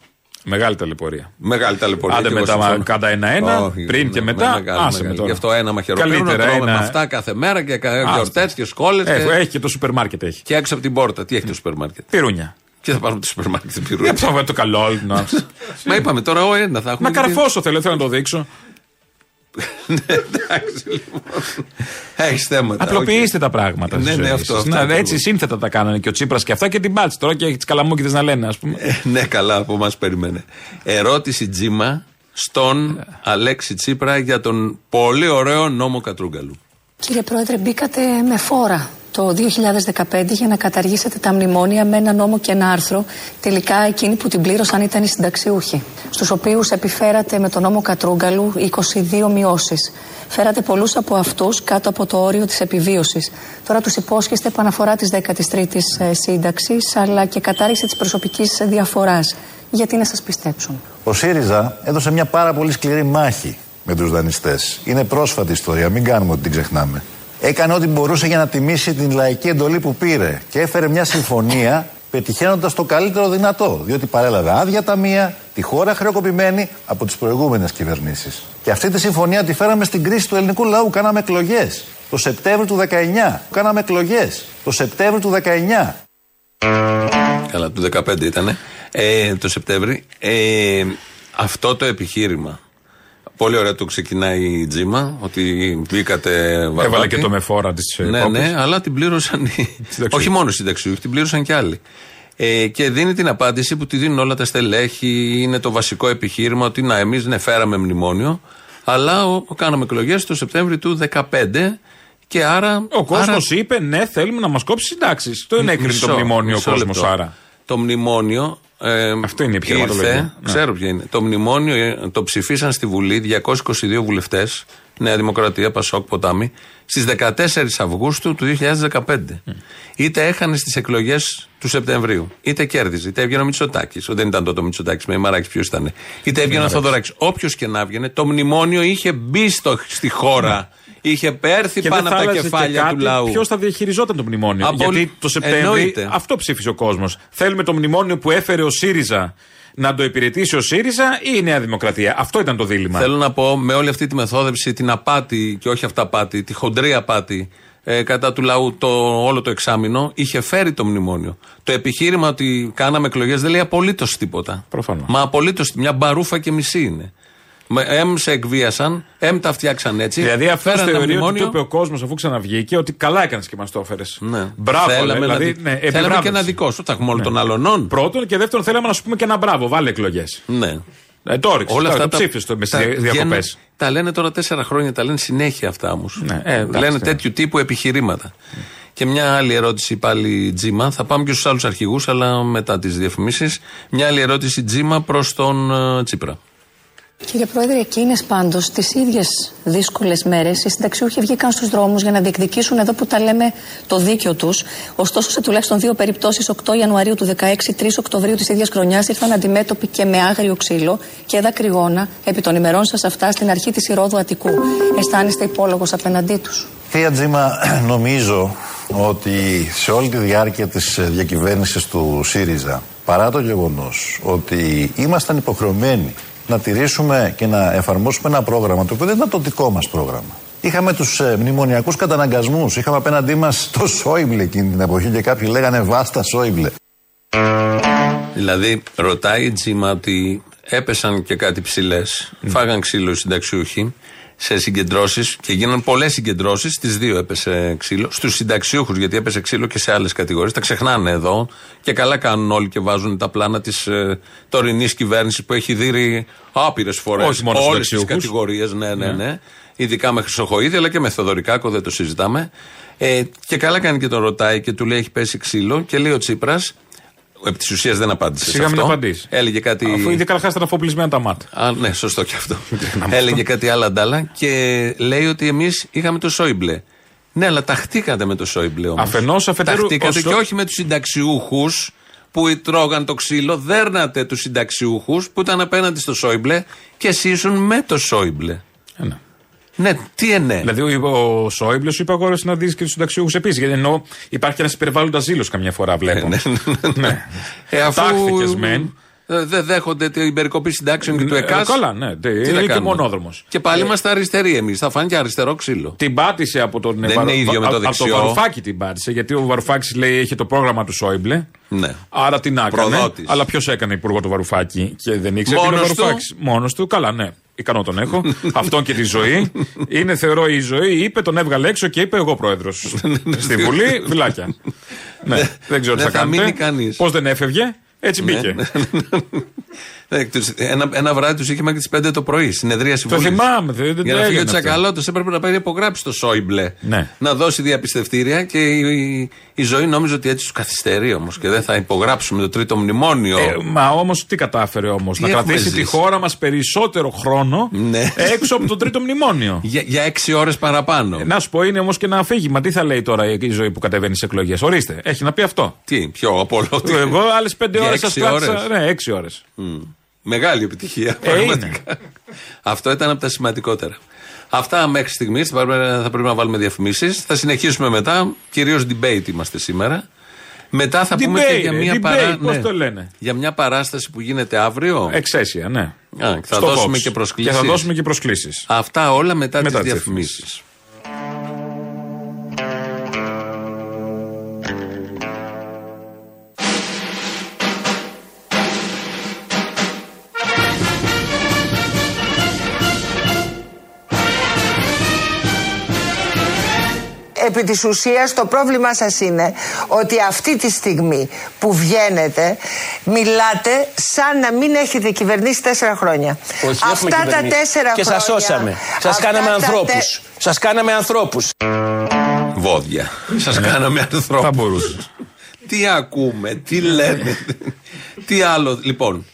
Μεγάλη ταλαιπωρία. Μεγάλη ταλαιπωρία. Άντε και εγώ μετά συμφωνώ. κατά ένα-ένα, Όχι, πριν ναι, και ναι, μετά, μεγάλη, άσε με μεγάλη. τώρα. Γι' αυτό ένα μαχαιροπύρονο Καλύτερα τρώμε με ένα- αυτά κάθε μέρα και Άστα. γιορτές και σχόλε. Έχω, Και... έχει και το σούπερ μάρκετ έχει. και έξω από την πόρτα. Τι έχει το σούπερ μάρκετ. Πυρούνια. Και θα πάρουμε το σούπερ μάρκετ την Για πυρούνα. θα βάλω το καλό. να- Μα είπαμε τώρα ο ένα θα έχουμε. Να και την- καρφώσω θέλω, θέλω να το δείξω. Εντάξει λοιπόν. Έχεις θέματα. Απλοποιήστε τα πράγματα. Ναι, στις ναι, ζωές αυτό, σας. αυτό Να, ακριβώς. έτσι σύνθετα τα κάνανε και ο Τσίπρας και αυτά και την Πάτση. Τώρα και έχει τις καλαμούκιδε να λένε, ας πούμε. Ε, ναι, καλά, από εμά περιμένε. Ερώτηση Τζίμα στον Αλέξη Τσίπρα για τον πολύ ωραίο νόμο Κατρούγκαλου. Κύριε Πρόεδρε, μπήκατε με φόρα το 2015 για να καταργήσετε τα μνημόνια με ένα νόμο και ένα άρθρο. Τελικά εκείνοι που την πλήρωσαν ήταν οι συνταξιούχοι, στους οποίους επιφέρατε με τον νόμο Κατρούγκαλου 22 μειώσεις. Φέρατε πολλούς από αυτούς κάτω από το όριο της επιβίωσης. Τώρα τους υπόσχεστε επαναφορά της 13ης ε, σύνταξης, αλλά και κατάργηση της προσωπικής διαφοράς. Γιατί να σας πιστέψουν; Ο ΣΥΡΙΖΑ έδωσε μια πάρα πολύ σκληρή μάχη με τους δανειστές. Είναι πρόσφατη ιστορία, μην κάνουμε ότι την ξεχνάμε. Έκανε ό,τι μπορούσε για να τιμήσει την λαϊκή εντολή που πήρε και έφερε μια συμφωνία πετυχαίνοντας το καλύτερο δυνατό, διότι παρέλαβε άδεια ταμεία, τη χώρα χρεοκοπημένη από τις προηγούμενες κυβερνήσεις. Και αυτή τη συμφωνία τη φέραμε στην κρίση του ελληνικού λαού, κάναμε εκλογές. Το Σεπτέμβριο του 19. Κάναμε εκλογές. Το Σεπτέμβριο του 19. Καλά, του 15 ήταν. Ε, το Σεπτέμβρη. Ε, αυτό το επιχείρημα. Πολύ ωραία το ξεκινάει η Τζίμα, ότι μπήκατε βαρβάτη. Έβαλε και το με φόρα της Ναι, ναι, αλλά την πλήρωσαν. οι- Συνταξιούχοι. Όχι μόνο οι συνταξιούχοι, την πλήρωσαν και άλλοι. Ε, και δίνει την απάντηση που τη δίνουν όλα τα στελέχη. Είναι το βασικό επιχείρημα ότι να, εμείς ναι, φέραμε μνημόνιο, αλλά ο, κάναμε εκλογές το Σεπτέμβριο του 2015 και άρα. Ο κόσμος άρα- είπε ναι, θέλουμε να μας κόψει συντάξεις. Το ενέκρινε Μισό, το μνημόνιο ο μισό κόσμος λεπτό. άρα. Το μνημόνιο Ε, Αυτό είναι η επιχειρηματολογία. ήρθε, Ναι. Ξέρω ποια είναι. Το μνημόνιο ε, το ψηφίσαν στη Βουλή 222 βουλευτές, Νέα Δημοκρατία, Πασόκ, Ποτάμι, στις 14 Αυγούστου του 2015. Είτε έχανε στις εκλογές του Σεπτεμβρίου, είτε κέρδιζε, είτε έβγαινε ο Μητσοτάκης. Δεν ήταν τότε ο Μητσοτάκης, με Μαράκης ποιος ήταν. Είτε έβγαινε ο Θοδωράκης. Όποιος και να έβγαινε, το μνημόνιο είχε μπει στο, στη χώρα. Είχε έρθει Και πάνω δεν από θα τα άλλαζε κεφάλια και του κάτι λαού. Ποιος θα διαχειριζόταν το μνημόνιο; Απολ- Γιατί το Σεπτέμβριο Εννοείται. αυτό ψήφισε ο κόσμος. Θέλουμε το μνημόνιο που έφερε ο ΣΥΡΙΖΑ να το υπηρετήσει ο ΣΥΡΙΖΑ ή η Νέα Δημοκρατία; Αυτό ήταν το δίλημα. Θέλω να πω με όλη αυτή τη μεθόδευση, την απάτη και όχι αυταπάτη, τη χοντρή απάτη ε, κατά του λαού το, όλο το εξάμεινο, είχε φέρει το μνημόνιο. Το επιχείρημα ότι κάναμε εκλογές δεν λέει απολύτως τίποτα. Προφανώς. Μα απολύτως μια μπαρούφα και μισή είναι. Με- Εμ σε εκβίασαν, εμ τα φτιάξαν έτσι. Δηλαδή αυτό φέραν τα θεωρεί ότι μνημόνιο. το είπε ο κόσμος αφού ξαναβγήκε ότι καλά έκανες και μας το έφερες. Ναι. Μπράβο, θέλαμε, λέ, δηλαδή. ένα, ναι, θέλαμε και επιβράβευση. ένα δικό σου. Τα έχουμε όλο Ναι. των αλωνών. Πρώτον και δεύτερον, θέλαμε να σου πούμε και ένα μπράβο. Βάλε εκλογές. Ναι. Ε, το όριξε. Όλα τώρα, αυτά το ψήφισες το με τα διακοπέ. βγαίνουν- Τα λένε τώρα τέσσερα χρόνια, τα λένε συνέχεια αυτά όμως. Ναι, ε, εντάξει, λένε ναι. τέτοιου τύπου επιχειρήματα. Και μια άλλη ερώτηση πάλι Τζίμα. Θα πάμε και στους άλλους αρχηγούς, αλλά μετά τις διαφημίσεις. Μια άλλη ερώτηση Τζίμα προς τον ε, Τσίπρα. Κύριε Πρόεδρε, εκείνες πάντως τις ίδιες δύσκολες μέρες οι συνταξιούχοι βγήκαν στους δρόμους για να διεκδικήσουν εδώ που τα λέμε το δίκιο τους. Ωστόσο, σε τουλάχιστον δύο περιπτώσεις, 8 Ιανουαρίου του 2016, 3 Οκτωβρίου της ίδιας χρονιάς, ήρθαν αντιμέτωποι και με άγριο ξύλο και δακρυγόνα επί των ημερών σας αυτά στην αρχή της Ηρόδου Αττικού. Αισθάνεστε υπόλογος απέναντί τους. Κυρία Τζίμα, νομίζω ότι σε όλη τη διάρκεια της ε, διακυβέρνησης του ΣΥΡΙΖΑ, παρά το γεγονός ότι ήμασταν υποχρεωμένοι να τηρήσουμε και να εφαρμόσουμε ένα πρόγραμμα το οποίο δεν ήταν το δικό μας πρόγραμμα. Είχαμε τους ε, μνημονιακούς καταναγκασμούς, είχαμε απέναντί μας το Σόιμπλε εκείνη την εποχή και κάποιοι λέγανε βάστα Σόιμπλε. Δηλαδή, ρωτάει η Τζίμα ότι έπεσαν και κάτι ψηλές. Φάγαν ξύλο οι συνταξιούχοι σε συγκεντρώσεις και γίνανε πολλές συγκεντρώσεις. Στι δύο έπεσε ξύλο. Στους συνταξιούχους, γιατί έπεσε ξύλο και σε άλλες κατηγορίες. Τα ξεχνάνε εδώ και καλά κάνουν όλοι και βάζουν τα πλάνα της ε, τωρινής κυβέρνησης που έχει δει άπειρες φορές Όχι μόνο όλες τις συνταξιούχους. κατηγορίες. Ναι, ναι, ναι. Ειδικά με Χρυσοχοίδη, αλλά και με Θεοδωρικάκο, δεν το συζητάμε. Ε, και καλά κάνει και τον ρωτάει και του λέει έχει πέσει ξύλο και λέει ο Τσίπρας. Επί της ουσίας δεν απάντησες. σε Σιγά μην αυτό. απαντήσεις. Έλεγε κάτι. Αφού ήδη καταρχά ήταν αφοπλισμένα τα μάτια. Α, ναι, σωστό και αυτό. να Έλεγε κάτι άλλο αντάλλα και λέει ότι εμείς είχαμε το Σόιμπλε. Ναι, αλλά ταχτήκατε με το Σόιμπλε όμως. Αφενός, αφετέρου, Ταχτήκατε ο Σο- και όχι με τους συνταξιούχους που τρώγαν το ξύλο. Δέρνατε τους συνταξιούχους που ήταν απέναντι στο Σόιμπλε και εσεί ήσουν με το Σόιμπλε. Ε, ναι. Ναι, τι ενέ. Δηλαδή ο, ο Σόιμπλε σου είπε αγόρε να δεις και τους συνταξιούχους επίσης. Γιατί εννοώ υπάρχει ένας υπερβάλλοντας ζήλος καμιά φορά βλέπω. ναι, ναι. Ε, αφού Τάχθηκες μεν. Ε, δεν δέχονται την περικοπή συντάξεων και του Ε, ΕΚΑΣ. καλά, ναι. Τι Είναι θα και κάνουμε; μονόδρομος. Και πάλι είμαστε αριστεροί εμείς. Θα φάνηκε αριστερό ξύλο. Την πάτησε από τον Δεν Βαρου- είναι ίδιο με το από- Από δεξιό. το Βαρουφάκη την πάτησε. Γιατί ο Βαρουφάκης λέει έχει το πρόγραμμα του Σόιμπλε. Ναι. Άρα τι να έκανε. Προδότης. Αλλά ποιος έκανε υπουργό του Βαρουφάκη και δεν ήξερε τι είναι ο Μόνος του. Βαρουφάκης; Μόνος του. Καλά, ναι. Ικανό τον έχω. Αυτόν και τη ζωή. Είναι θεωρώ η ζωή. Είπε, τον έβγαλε έξω και είπε εγώ πρόεδρος. Στη Βουλή, βιλάκια. ναι, δεν ξέρω τι δεν θα θα μείνει κάνετε. κανείς. Πώς δεν έφευγε. Έτσι μπήκε. Ε, τους- Ένα, ένα βράδυ τους είχε μέχρι τις 5 το πρωί. Συνεδρία Το θυμάμαι. Δεν, δεν Για το να φύγει ο έγινε αυτό. Τσακαλώτος έπρεπε να πάει να υπογράψει το Σόιμπλε. Ναι. Να δώσει διαπιστευτήρια και η, η- η ζωή νόμιζε ότι έτσι τους καθυστερεί όμως και δεν θα υπογράψουμε το τρίτο μνημόνιο. Ε, μα όμως τι κατάφερε όμως. Να έχουμε κρατήσει τη ζήσει; χώρα μας περισσότερο χρόνο Ναι. έξω από το τρίτο μνημόνιο. Για, για έξι ώρες παραπάνω. Να σου πω, είναι όμως και ένα αφήγημα. Τι θα λέει τώρα η ζωή που κατεβαίνει στι εκλογές; Ορίστε, έχει να πει αυτό. Τι, πιο από όλο. τι- Εγώ άλλες πέντε Για ώρες σας έξι κράτησα. ώρες. Ναι, έξι ώρες. Μεγάλη επιτυχία. Ε, πραγματικά. Αυτό ήταν από τα σημαντικότερα. Αυτά μέχρι στιγμής. Θα, πρέπει- θα πρέπει να βάλουμε διαφημίσεις. Θα συνεχίσουμε μετά. Κυρίως debate είμαστε σήμερα. Μετά θα πούμε και Debate, για ρε, μια, debate, παρά... πώς το λένε; για μια παράσταση που γίνεται αύριο. Εξαίσια, ναι. Α, και θα Στο δώσουμε Vox. και προσκλήσεις. Και θα δώσουμε και προσκλήσεις. Αυτά όλα μετά, Μετά τις τις Επί της ουσίας το πρόβλημά σας είναι ότι αυτή τη στιγμή που βγαίνετε μιλάτε σαν να μην έχετε κυβερνήσει τέσσερα χρόνια. Όχι, έχουμε αυτά τα κυβερνήσει. τέσσερα Και χρόνια. σας σώσαμε. Σας αυτά κάναμε τα ανθρώπους. τε- Σας κάναμε ανθρώπους. Βόδια. Σας κάναμε ανθρώπους. Θα μπορούσες. τι ακούμε, τι λένε. Τι άλλο, λοιπόν.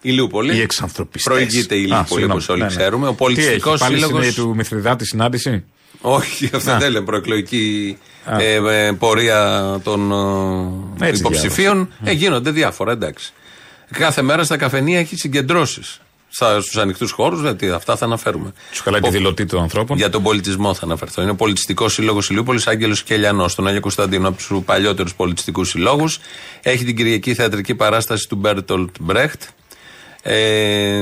Η Λιούπολη. Οι εξανθρωπιστές. Προηγείται η Α, Λιούπολη, συγγνώμη. όπως όλοι Ναι, ναι. ξέρουμε. Ο Τι πολιτιστικός έχει, πάλι σύλλογο. στην- του Μηθριδάτη συνάντηση; Όχι, αυτό Α. δεν λέμε προεκλογική Α. ε, ε, πορεία των ε, Έτσι υποψηφίων. Ε, γίνονται διάφορα, εντάξει. Κάθε μέρα στα καφενεία έχει συγκεντρώσεις. Στους ανοιχτούς χώρους, δηλαδή αυτά θα αναφέρουμε. Τους καλά τη Ο- δηλωτή των ανθρώπων. Για τον πολιτισμό θα αναφερθώ. Είναι ο Πολιτιστικός Σύλλογος Ηλιούπολης Άγγελος Κελιανός, στον Άγιο Κωνσταντίνο, από τους παλιότερους πολιτιστικούς συλλόγους. Έχει την Κυριακή θεατρική παράσταση του Μπέρτολτ Μπρέχτ. Ε,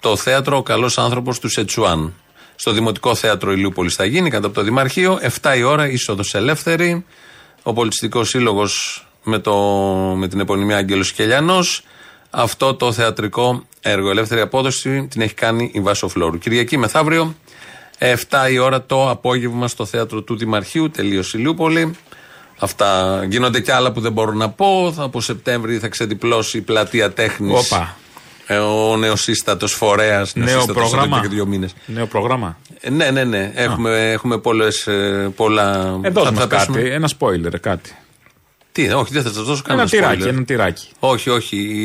το θέατρο Ο Καλός Άνθρωπος του Σετσουάν. Στο Δημοτικό Θέατρο Ηλιούπολης θα γίνει, κατά από το Δημαρχείο. 7 η ώρα, είσοδος ελεύθερη. Ο Πολιτιστικός Σύλλογος με, το, με την επωνυμία Άγγελος Κελιανός. Αυτό το θεατρικό έργο, ελεύθερη απόδοση, την έχει κάνει η Βάσο Φλόρου. Κυριακή μεθαύριο, 7 η ώρα το απόγευμα στο θέατρο του Δημαρχείου, τελείωσε η Λιούπολη. Αυτά γίνονται και άλλα που δεν μπορώ να πω. Θα- Από Σεπτέμβρη θα ξεδιπλώσει η πλατεία τέχνης. Όπα. Ο νεοσύστατος φορέας. Νέο πρόγραμμα; και δύο μήνες. Νέο πρόγραμμα; Ε, ναι, ναι, ναι. Έχουμε, έχουμε πολλές, ε, πολλά. Εδώ θα- μα θα κάτι. πέσουμε- Ένα spoiler, κάτι. Τι, όχι, δεν θα σας δώσω κανένα Ένα τυράκι, spoiler. ένα τυράκι. Όχι, όχι.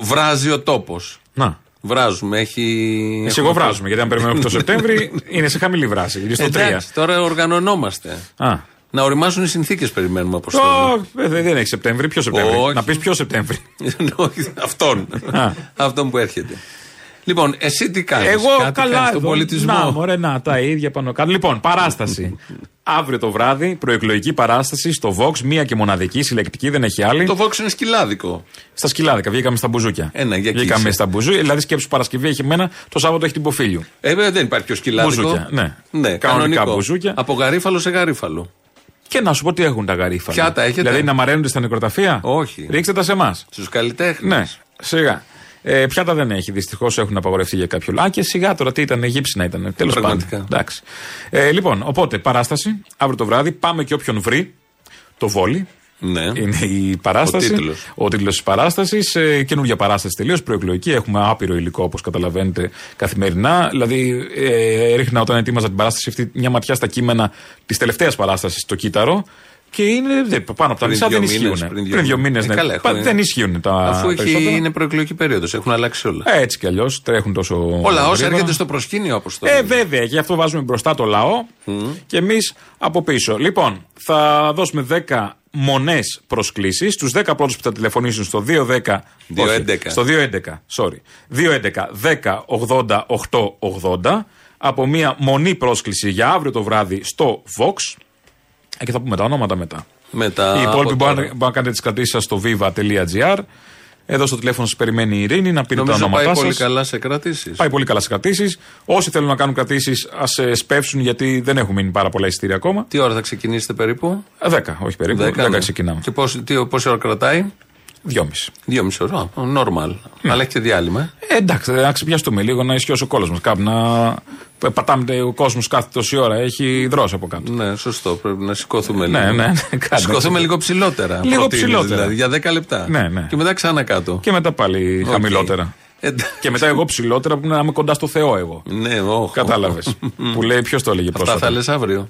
Βράζει ο τόπος. Να. Βράζουμε, έχει. Εσύ εγώ βράζουμε, γιατί αν περιμένουμε το Σεπτέμβρη είναι σε χαμηλή βράση. Είναι στο 3. Εντάξει, τώρα οργανωνόμαστε. Α. Να οριμάσουν οι συνθήκες, περιμένουμε από αυτό. Ω, ε, δεν δεν έχει Σεπτέμβρη. Ποιο Σεπτέμβρη; Όχι. Να πεις ποιο Σεπτέμβρη. Όχι, Αυτόν. Α. Αυτόν που έρχεται. Λοιπόν, εσύ τι κάνεις. Εγώ Κάτι καλά κάνεις στον εδώ. πολιτισμό; Να, μωρέ, να, τα ίδια πάνω κάτω. Λοιπόν, παράσταση. Αύριο το βράδυ, προεκλογική παράσταση στο Vox, μία και μοναδική, συλλεκτική, δεν έχει άλλη. Το Vox είναι σκυλάδικο. Στα σκυλάδικα, βγήκαμε στα μπουζούκια. Ένα, για εκεί βγήκαμε είσαι. στα μπουζούκια, δηλαδή σκέψου Παρασκευή έχει μένα, το Σάββατο έχει την Ποφίλιο. Ε, βέβαια, δεν υπάρχει πιο σκυλάδικο. Μπουζούκια, ναι. ναι Κανονικά κανονικό. μπουζούκια. Από γαρίφαλο σε γαρίφαλο. Και να σου πω τι έχουν τα γαρίφαλα. Ποια τα έχετε; Δηλαδή να μαραίνονται στα νεκροταφεία; Όχι. Ρίξτε τα σε εμάς. Στους καλλιτέχνες; Ναι, σιγά. Ε, πιάτα δεν έχει, δυστυχώς έχουν απαγορευτεί για κάποιο λόγο. Α, και σιγά τώρα τι ήταν, γύψινα ήταν. Τέλος πάντων. Πραγματικά. Εντάξει. Ε, λοιπόν, οπότε παράσταση, αύριο το βράδυ, πάμε και όποιον βρει το βόλι. Ναι. Είναι η παράσταση. Ο τίτλος. Ο τίτλος της παράστασης. Ε, καινούργια παράσταση τελείως προεκλογική. Έχουμε άπειρο υλικό όπως καταλαβαίνετε καθημερινά. Δηλαδή, ε, ρίχνα όταν ετοίμαζα την παράσταση αυτή μια ματιά στα κείμενα της τελευταίας παράστασης στο Κύτταρο. Και είναι δε, πάνω από τα Πριν μισά δύο δεν μήνες, ισχύουν. πριν δύο Πριν δύο μήνες. μήνες. Ε, Ναι. καλά, Πα- έχουμε- δεν ισχύουν τα Αφού έχει, περισσότερα. είναι προεκλογική περίοδος, έχουν αλλάξει όλα. Ε, Έτσι κι αλλιώς τρέχουν τόσο. Ο λαό γρήγορα. έρχεται στο προσκήνιο, Αποστόλη. Ε, βέβαια, γι' αυτό βάζουμε μπροστά το λαό και εμείς από πίσω. Λοιπόν, θα δώσουμε 10 μονές προσκλήσεις. Στου 10 πρώτους που θα τηλεφωνήσουν στο 210. 211. στο 211, sorry. 211 10 80 8 80. Από μία μονή πρόσκληση για αύριο το βράδυ στο Vox. Ε, Και θα πούμε τα ονόματα μετά. Μετά Οι υπόλοιποι από μπορούν τώρα. να, μπορούν να κάνετε τις κρατήσεις σας στο viva.gr. Εδώ στο τηλέφωνο σας περιμένει η Ειρήνη να πείτε Νομίζω τα ονόματά πάει σας. πολύ καλά σε κρατήσεις. Πάει πολύ καλά σε κρατήσεις. Όσοι θέλουν να κάνουν κρατήσεις, ας σπεύσουν γιατί δεν έχουν μείνει πάρα πολλά εισιτήρια ακόμα. Τι ώρα θα ξεκινήσετε περίπου, Ε, Δέκα, όχι περίπου. Δέκα, Δέκα ναι. ξεκινάμε. Και πώς, τι, πόση ώρα κρατάει, Δυόμιση. Δυόμιση ώρα. Α, Normal. Αλλά έχει και διάλειμμα. Ε, εντάξει, να ξεπιαστούμε λίγο να ισιώσει ο κώλος μας. Κάπου να ε, πατάμε ο κόσμος κάθε τόση ώρα. Έχει δρόσει από κάτω. Ναι, σωστό. Πρέπει να σηκωθούμε Ναι, λίγο. ναι, ναι, Να κάντε σηκωθούμε έτσι. λίγο ψηλότερα. Λίγο προτείνεις, ψηλότερα. Δηλαδή, για 10 λεπτά. Ναι, ναι. Και μετά ξανά κάτω. Και μετά πάλι Οκ. χαμηλότερα. Εντάξει. Και μετά εγώ ψηλότερα που να είμαι κοντά στο Θεό εγώ. Ναι, όχι. Κατάλαβες. που λέει ποιος το έλεγε Αυτά πρόσφατα; θα λες αύριο.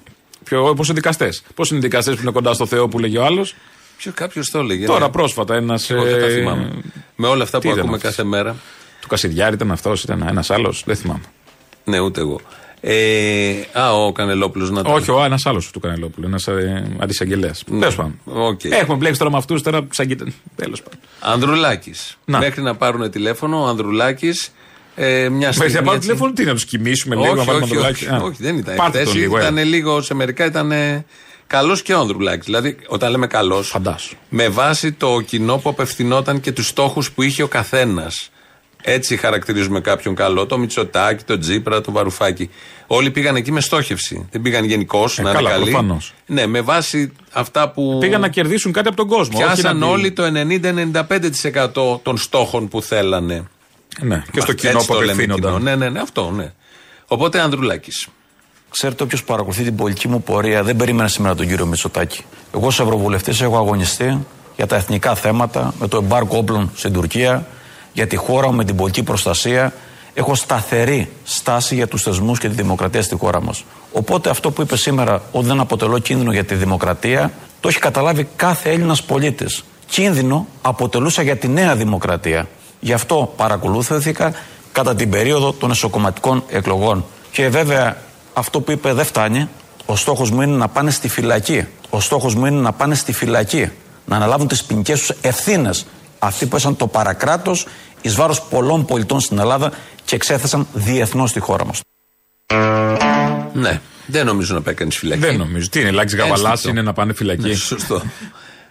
Πώς οι δικαστές; Πώς είναι οι δικαστές που είναι κοντά στο Θεό που λέγει ο άλλος; Ποιο κάποιος το έλεγε. Τώρα ναι. πρόσφατα ένας. Εγώ δεν τα θυμάμαι. Με όλα αυτά τι που ήταν ακούμε αυτός; κάθε μέρα. Του Κασιδιάρη ήταν αυτός, ήταν ένας άλλος. Δεν θυμάμαι. Ναι, ούτε εγώ. Ε, α, ο Κανελόπουλος να το. Όχι, ο ένας άλλος του Κανελόπουλου. Ένας ε, αντισαγγελέας. Τέλος πάντων. Οκ. Έχουμε μπλέξει τώρα με αυτούς τώρα του αγγίτε. Τέλος πάντων. Ανδρουλάκης. Να. Μέχρι να πάρουν τηλέφωνο, ο Ανδρουλάκης. Ε, μια Μα στιγμή. να πάρω έτσι- τηλέφωνο, τι να τους κοιμήσουμε λίγο, όχι, να βάλουμε όχι, το όχι, λάκι. Α, όχι, δεν ήταν. Πάρτε Χθες τον λίγο. Ήταν ε. λίγο, σε μερικά ήταν καλός και ο Ανδρουλάκη. Δηλαδή, όταν λέμε καλός, Φαντάσου. με βάση το κοινό που απευθυνόταν και τους στόχους που είχε ο καθένας. Έτσι χαρακτηρίζουμε κάποιον καλό. Το Μητσοτάκι, το Τζίπρα, το Βαρουφάκι. Όλοι πήγαν εκεί με στόχευση. Δεν πήγαν γενικώς Ε, να καλά, είναι καλοί. προφανώς. Ναι, με βάση αυτά που. Πήγαν να κερδίσουν κάτι από τον κόσμο. όχι Πιάσαν να- όλοι το 90-95% των στόχων που θέλανε. Ναι, και στο Έτσι κοινό το που λέμε απευθύνονταν. κοινό. Ναι, ναι, ναι, αυτό, ναι. Οπότε Ανδρουλάκης. Ξέρετε, όποιος παρακολουθεί την πολιτική μου πορεία δεν περίμενε σήμερα τον κύριο Μητσοτάκη. Εγώ, ως Ευρωβουλευτής, έχω αγωνιστεί για τα εθνικά θέματα, με το εμπάρκο όπλων στην Τουρκία, για τη χώρα μου με την πολιτική προστασία. Έχω σταθερή στάση για τους θεσμούς και τη δημοκρατία στη χώρα μας. Οπότε αυτό που είπε σήμερα, ότι δεν αποτελώ κίνδυνο για τη δημοκρατία, το έχει καταλάβει κάθε Έλληνας πολίτης. κίνδυνο αποτελούσα για τη νέα δημοκρατία. Γι' αυτό παρακολούθηθηκα κατά την περίοδο των εσωκομματικών εκλογών. Και βέβαια αυτό που είπε δεν φτάνει. Ο στόχος μου είναι να πάνε στη φυλακή. Ο στόχος μου είναι να πάνε στη φυλακή. Να αναλάβουν τις ποινικές τους ευθύνες. Αυτοί που έσαν το παρακράτος εις βάρος πολλών πολιτών στην Ελλάδα και εξέθεσαν διεθνώς τη χώρα μας. Ναι. Δεν νομίζω να πάει κανείς φυλακή. Δεν νομίζω. Τι είναι, Λάξη Γαβαλάς Ένστικτο. είναι να πάνε φυλακή; Ναι, σωστό.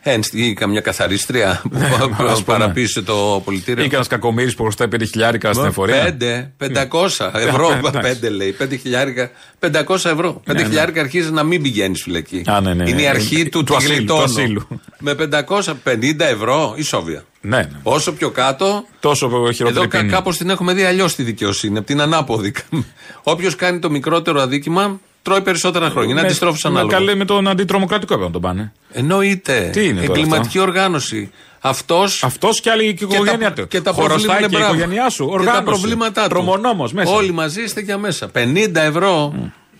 Ένστη, ή καμιά καθαρίστρια που Ναι, ας πούμε. παραπείσε το πολιτήριο. Ή κανένα κακομίρι που χρωστάει 5 χιλιάρικα στην εφορία. Πέντε, 500 ευρώ. Ε, εντάξει. Πέντε λέει. Πέντε χιλιάρικα. 500 ευρώ. Πέντε ναι. χιλιάρικα αρχίζει να μην πηγαίνεις φυλακή. Α, ναι, ναι, Είναι η ναι. αρχή Ε, του, του του ασύλου, γλιτώνω. του ασύλου. Με 550 ευρώ ισόβια. Ναι, ναι. Όσο πιο κάτω. Τόσο χειρότερη Εδώ κα, ποινή. κάπως την έχουμε δει αλλιώς τη δικαιοσύνη. Από την ανάποδη. Όποιος κάνει το μικρότερο αδίκημα τρώει περισσότερα χρόνια. Είναι Με- αντιστρόφως με ανάλογα. καλέ με τον αντιτρομοκρατικό έπρεπε να τον πάνε. Εννοείται. Τι είναι τώρα Εγκληματική οργάνωση. Αυτός. Αυτός και άλλη και η οικογένειά του. Και τα Χωροστάει προβλήματα και η μπράβο. οικογένειά σου. Και τα Οργάνωση. προβλήματά του. Τρομονόμος μέσα. Όλοι μαζί είστε για μέσα. 50 ευρώ.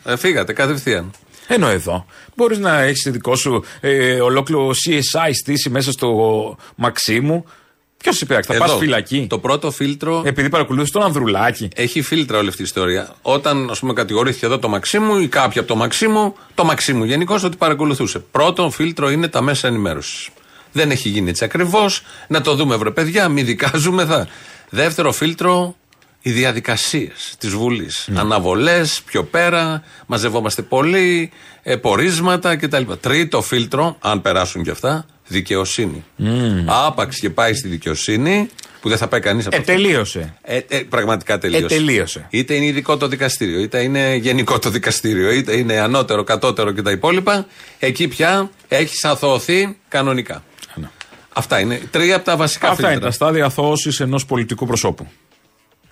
Ε, φύγατε κατευθείαν. Ενώ εδώ μπορείς να έχεις δικό σου ε, ολόκληρο CSI στήσει μέσα στο Μαξίμου. Ποιος είπε, θα πας Εδώ, φυλακή; Το πρώτο φίλτρο. Επειδή παρακολουθείς τον Ανδρουλάκη. Έχει φίλτρα όλη αυτή η ιστορία. Όταν, ας πούμε, κατηγορήθηκε εδώ το Μαξίμου ή κάποιοι από το Μαξίμου, το Μαξίμου γενικώς ότι παρακολουθούσε. Πρώτο φίλτρο είναι τα μέσα ενημέρωσης. Δεν έχει γίνει έτσι ακριβώς. Να το δούμε, βρε παιδιά, μην δικάζουμε. Θα. Δεύτερο φίλτρο, οι διαδικασίες της Βουλής. Ναι. Αναβολές, πιο πέρα, μαζευόμαστε πολύ, ε, πορίσματα κτλ. Τρίτο φίλτρο, αν περάσουν κι αυτά, δικαιοσύνη. Άπαξ και πάει στη δικαιοσύνη, που δεν θα πάει κανείς από Ε, αυτό. τελείωσε. Ε, ε, πραγματικά τελείωσε. Ε, τελείωσε. Είτε είναι ειδικό το δικαστήριο, είτε είναι γενικό το δικαστήριο, είτε είναι ανώτερο, κατώτερο και τα υπόλοιπα. Εκεί πια έχει αθωωωθεί κανονικά. Ναι. Αυτά είναι τρία από τα βασικά Αυτά είναι φίλτρα. τα στάδια αθώωσης ενός πολιτικού προσώπου.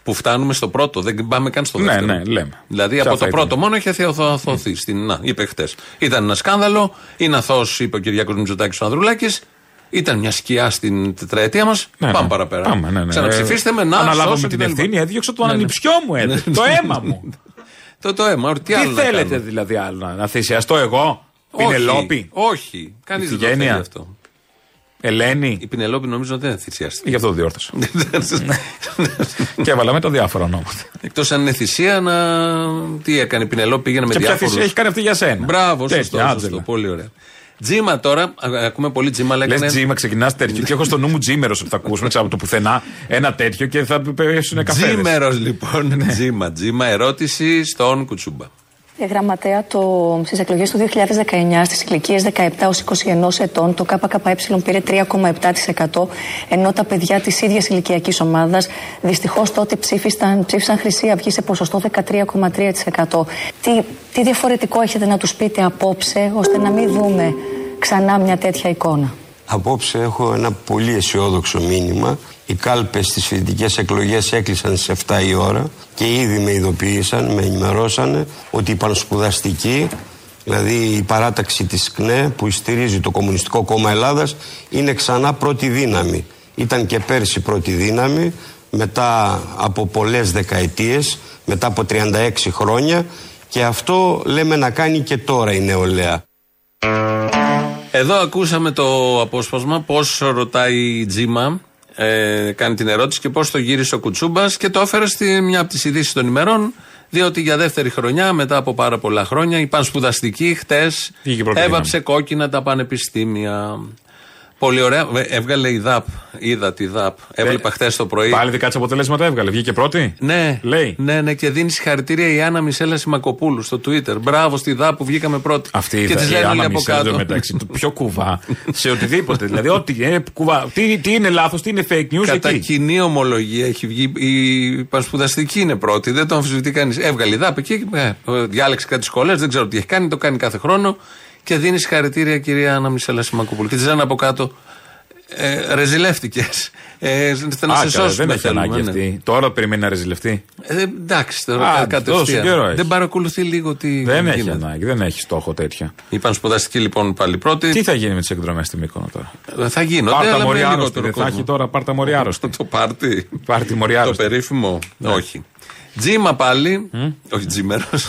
Που φτάνουμε στο πρώτο, δεν πάμε καν στο Ναι, δεύτερο. ναι, λέμε. Δηλαδή Ποια από θα το πρώτο ήταν. μόνο έχει αθω- αθωωωθεί. Στην, να, είπε χτες. Ήταν ένα σκάνδαλο, είναι αθώος, είπε ο Κυριάκο Μητσοτάκης ο Ανδρουλάκης. Ήταν μια σκιά στην τετραετία μας. Ναι, πάμε ναι. παραπέρα. Πάμε, ναι, ναι. Ξαναψηφίστε με να Αναλάβω σώσω με την κτλ. ευθύνη, έδιωξα τον Ναι, ναι. ανιψιό μου, έδωσε. Το αίμα μου. Το, το αίμα, τι, Τι άλλο να θέλετε κάνουμε; δηλαδή άλλο να, να θυσιαστώ εγώ, Όχι, Πινελόπη, Όχι. Κανείς δεν το θέλει Ιφηγένεια. αυτό. Ελένη. Η Πινελόπη νομίζω δεν θυσιάστηκε. Γι' αυτό το διόρθωσα. και έβαλα με τα διάφορα ονόματα. Εκτός αν είναι θυσία να. Τι έκανε η Πινελόπη, πήγαινε με Και ποια διάφορους. θυσία έχει κάνει αυτή για σένα. Μπράβο, Τέτοια, σωστό, σωστό. Άντζελα. Πολύ ωραία. Τζίμα τώρα, α- ακούμε πολύ τζίμα, αλλά Λες έκανε. τζίμα, ξεκινάς τέτοιο. και έχω στο νου μου τζίμερος που θα ακούσουμε έτσι, από το πουθενά ένα τέτοιο και θα πέσουν καφέ. Τζίμερος λοιπόν. Ναι. Τζίμα, τζίμα. Ερώτηση στον Κουτσούμπα. Ε, Γραμματέα, το, στις εκλογές του 2019 στις ηλικίες 17 ως 21 ετών το ΚΚΕ πήρε 3,7% ενώ τα παιδιά της ίδιας ηλικιακής ομάδας δυστυχώς τότε ψήφισαν, ψήφισαν Χρυσή Αυγή σε ποσοστό 13,3%. Τι, τι διαφορετικό έχετε να τους πείτε απόψε ώστε να μην δούμε ξανά μια τέτοια εικόνα; Απόψε έχω ένα πολύ αισιόδοξο μήνυμα. Οι κάλπες στις φοιτητικές εκλογές έκλεισαν στις 7 η ώρα και ήδη με ειδοποίησαν, με ενημερώσανε ότι η πανспουδαστική, δηλαδή η παράταξη της ΚΝΕ που στηρίζει το Κομμουνιστικό Κόμμα Ελλάδας, είναι ξανά πρώτη δύναμη. Ήταν και πέρσι πρώτη δύναμη, μετά από πολλές δεκαετίες, μετά από 36 χρόνια και αυτό λέμε να κάνει και τώρα η νεολαία. Εδώ ακούσαμε το απόσπασμα πώς ρωτάει η Τζίμα, ε, κάνει την ερώτηση και πώς το γύρισε ο Κουτσούμπας και το έφερε στη μια από τις ειδήσεις των ημερών. Διότι για δεύτερη χρονιά, μετά από πάρα πολλά χρόνια, η πανспουδαστική χτες Βγήκε πρώτη έβαψε κόκκινα τα πανεπιστήμια. Πολύ ωραία. Ε, Έβγαλε η ΔΑΠ. Είδα τη ΔΑΠ. Έβλεπα χτε το πρωί. Πάλι δικά της αποτελέσματα έβγαλε. Βγήκε πρώτη; Ναι, Λέει. ναι, ναι, και δίνει συγχαρητήρια η Άννα Μισέλα Σιμακοπούλου στο Twitter. Μπράβο στη ΔΑΠ που βγήκαμε πρώτη. Αυτή και η τις η λένε όλοι Άννα από Μισελ, κάτω. εδώ μεταξύ του πιο κουβά σε οτιδήποτε. δηλαδή, ό,τι ε, κουβά. Τι, τι είναι λάθος, τι είναι fake news Κατά εκεί; κοινή ομολογία έχει βγει. Η πανspουδαστική είναι πρώτη, δεν το αμφισβητεί κανείς. Έβγαλε η ΔΑΠ εκεί, ε, διάλεξε κάτι σχολές, δεν ξέρω τι έχει κάνει, το κάνει κάθε χρόνο. Και δίνει συγχαρητήρια κυρία Άννα Μισέλα Σιμακοπούλου. Και της λένε από κάτω. Ε, Ρεζιλεύτηκες. Ε, ώστε να Α, σε καλά, σώσουμε. δεν έχει θέλουμε, ανάγκη ναι. αυτή. Τώρα περιμένει να ρεζιλευτεί. Ε, εντάξει, τώρα Α, κα- κατευθείαν. τόσο καιρό έχεις. Δεν παρακολουθεί λίγο τι Δεν έχει γίνεται. ανάγκη, δεν έχει στόχο τέτοια. Η πανspουδαστική λοιπόν πάλι πρώτη. Τι θα γίνει με τις εκδρομές στη Μύκονο τώρα; Ε, Θα γίνονται. Πάρτα αλλά με μωρή άρρωστη. λιγότερο Δεν θα κόσμο. έχει τώρα πάρτα μωρή άρρωστη. Το πάρτι. Πάρτι μωρή Το άρρωστη. περίφημο. Όχι. Τζίμα πάλι. Όχι τζίμερος.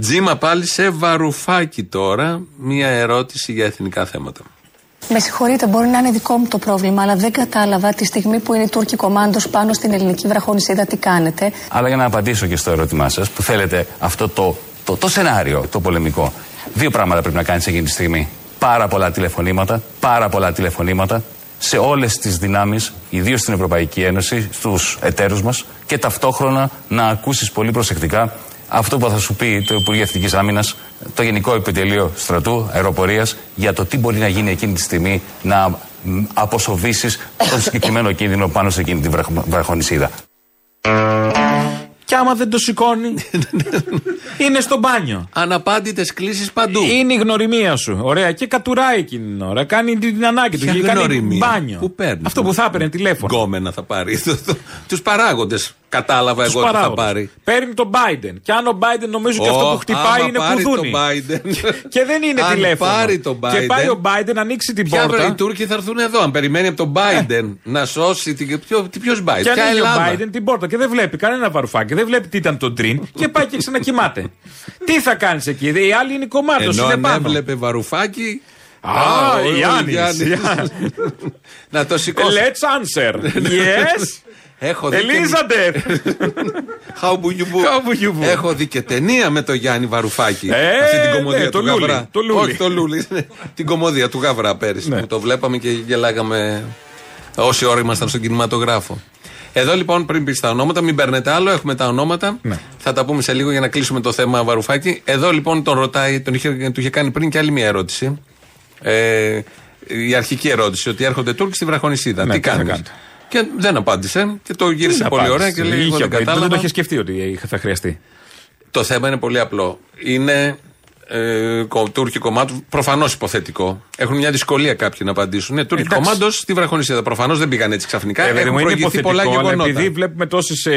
Τζίμα πάλι σε βαρουφάκι τώρα. Μία ερώτηση για εθνικά θέματα. Με συγχωρείτε, μπορεί να είναι δικό μου το πρόβλημα, αλλά δεν κατάλαβα τη στιγμή που είναι η Τούρκη κομμάντος πάνω στην ελληνική βραχονισίδα τι κάνετε. Αλλά για να απαντήσω και στο ερώτημά σας, που θέλετε αυτό το, το, το σενάριο, το πολεμικό. Δύο πράγματα πρέπει να κάνεις εκείνη τη στιγμή. Πάρα πολλά τηλεφωνήματα, πάρα πολλά τηλεφωνήματα σε όλες τις δυνάμεις, ιδίως στην Ευρωπαϊκή Ένωση, στους εταίρους μας και ταυτόχρονα να ακούσεις πολύ προσεκτικά αυτό που θα σου πει το Υπουργείο Εθνικής Άμυνας, το Γενικό Επιτελείο Στρατού Αεροπορίας για το τι μπορεί να γίνει εκείνη τη στιγμή να αποσοβήσεις τον συγκεκριμένο κίνδυνο πάνω σε εκείνη την βραχ- βραχονισίδα. Και άμα δεν το σηκώνει, είναι στο μπάνιο. Αναπάντητες κλήσεις παντού. Είναι η γνωριμία σου. Ωραία. Και κατουράει εκείνη την ώρα. Κάνει την ανάγκη του. Ποια Και κάνει γνωριμία; μπάνιο. Πού παίρνει; Αυτό που θα έπαιρνε τηλέφωνο. Γκόμενα θα πάρει. Τους παράγοντες. Κατάλαβα Τους εγώ τι θα παράγοντες. πάρει. Παίρνει τον Biden. Και αν ο Biden νομίζει ότι Ω, αυτό που χτυπάει άμα είναι πάρει κουδούνι. τον Biden. Και δεν είναι Αν τηλέφωνο. πάρει τον Και Biden. πάει ο Biden να ανοίξει την Ποια βρε, οι πόρτα. Τούρκοι θα έρθουν εδώ. Αν περιμένει από τον Biden να σώσει. την- Ποιο ποιος Biden, Και ποια ανοίγει ο Ελλάδα. Biden την πόρτα και δεν βλέπει κανένα βαρουφάκι, δεν βλέπει τι ήταν το τρίν και πάει και ξανακοιμάται. τι θα κάνεις εκεί, οι άλλοι είναι κομμάτι, Ενώ είναι αν πάνω. έβλεπε βαρουφάκι. Α, ο- ο Γιάννης, Γιάννης. Γιάννης. Να το σηκώσει. Let's answer. Yes. Έχω δει και- Elizabeth. How do you do? How do you do? Έχω δει και ταινία με τον Γιάννη Βαρουφάκη. Ε, Αυτή την κομμωδία ναι, του το Λούλι, Γαβρά. το Λούλι. Όχι το Λούλι. ναι. την κομμωδία του Γαβρά πέρυσι. Ναι. Που το βλέπαμε και γελάγαμε όση ώρα ήμασταν στον κινηματογράφο. Εδώ λοιπόν πριν πεις τα ονόματα, μην παίρνετε άλλο, έχουμε τα ονόματα. Ναι. Θα τα πούμε σε λίγο για να κλείσουμε το θέμα Βαρουφάκη. Εδώ λοιπόν τον ρωτάει, τον είχε, του είχε κάνει πριν και άλλη μια ερώτηση. Ε, η αρχική ερώτηση, ότι έρχονται Τούρκοι στη Βραχονισίδα. Ναι, τι τι θα κάνεις; κάνετε; Και δεν απάντησε και το γύρισε Δεν πολύ απάντησε. ωραία και λέει: Εγώ Είχε δεν απαντήσει, κατάλαβα. Δεν το είχε σκεφτεί ότι θα χρειαστεί. Το θέμα είναι πολύ απλό. Είναι ε, κο- Τούρκοι κομμάτου, προφανώς υποθετικό. Έχουν μια δυσκολία κάποιοι να απαντήσουν. Ναι, Τούρκοι Εντάξει. κομμάτως στη Βραχονισίδα. Προφανώς δεν πήγαν έτσι ξαφνικά. Ε, Έχουν μου είναι προηγηθεί πολλά υποθετικό, αλλά γεγονότα. επειδή βλέπουμε τόσες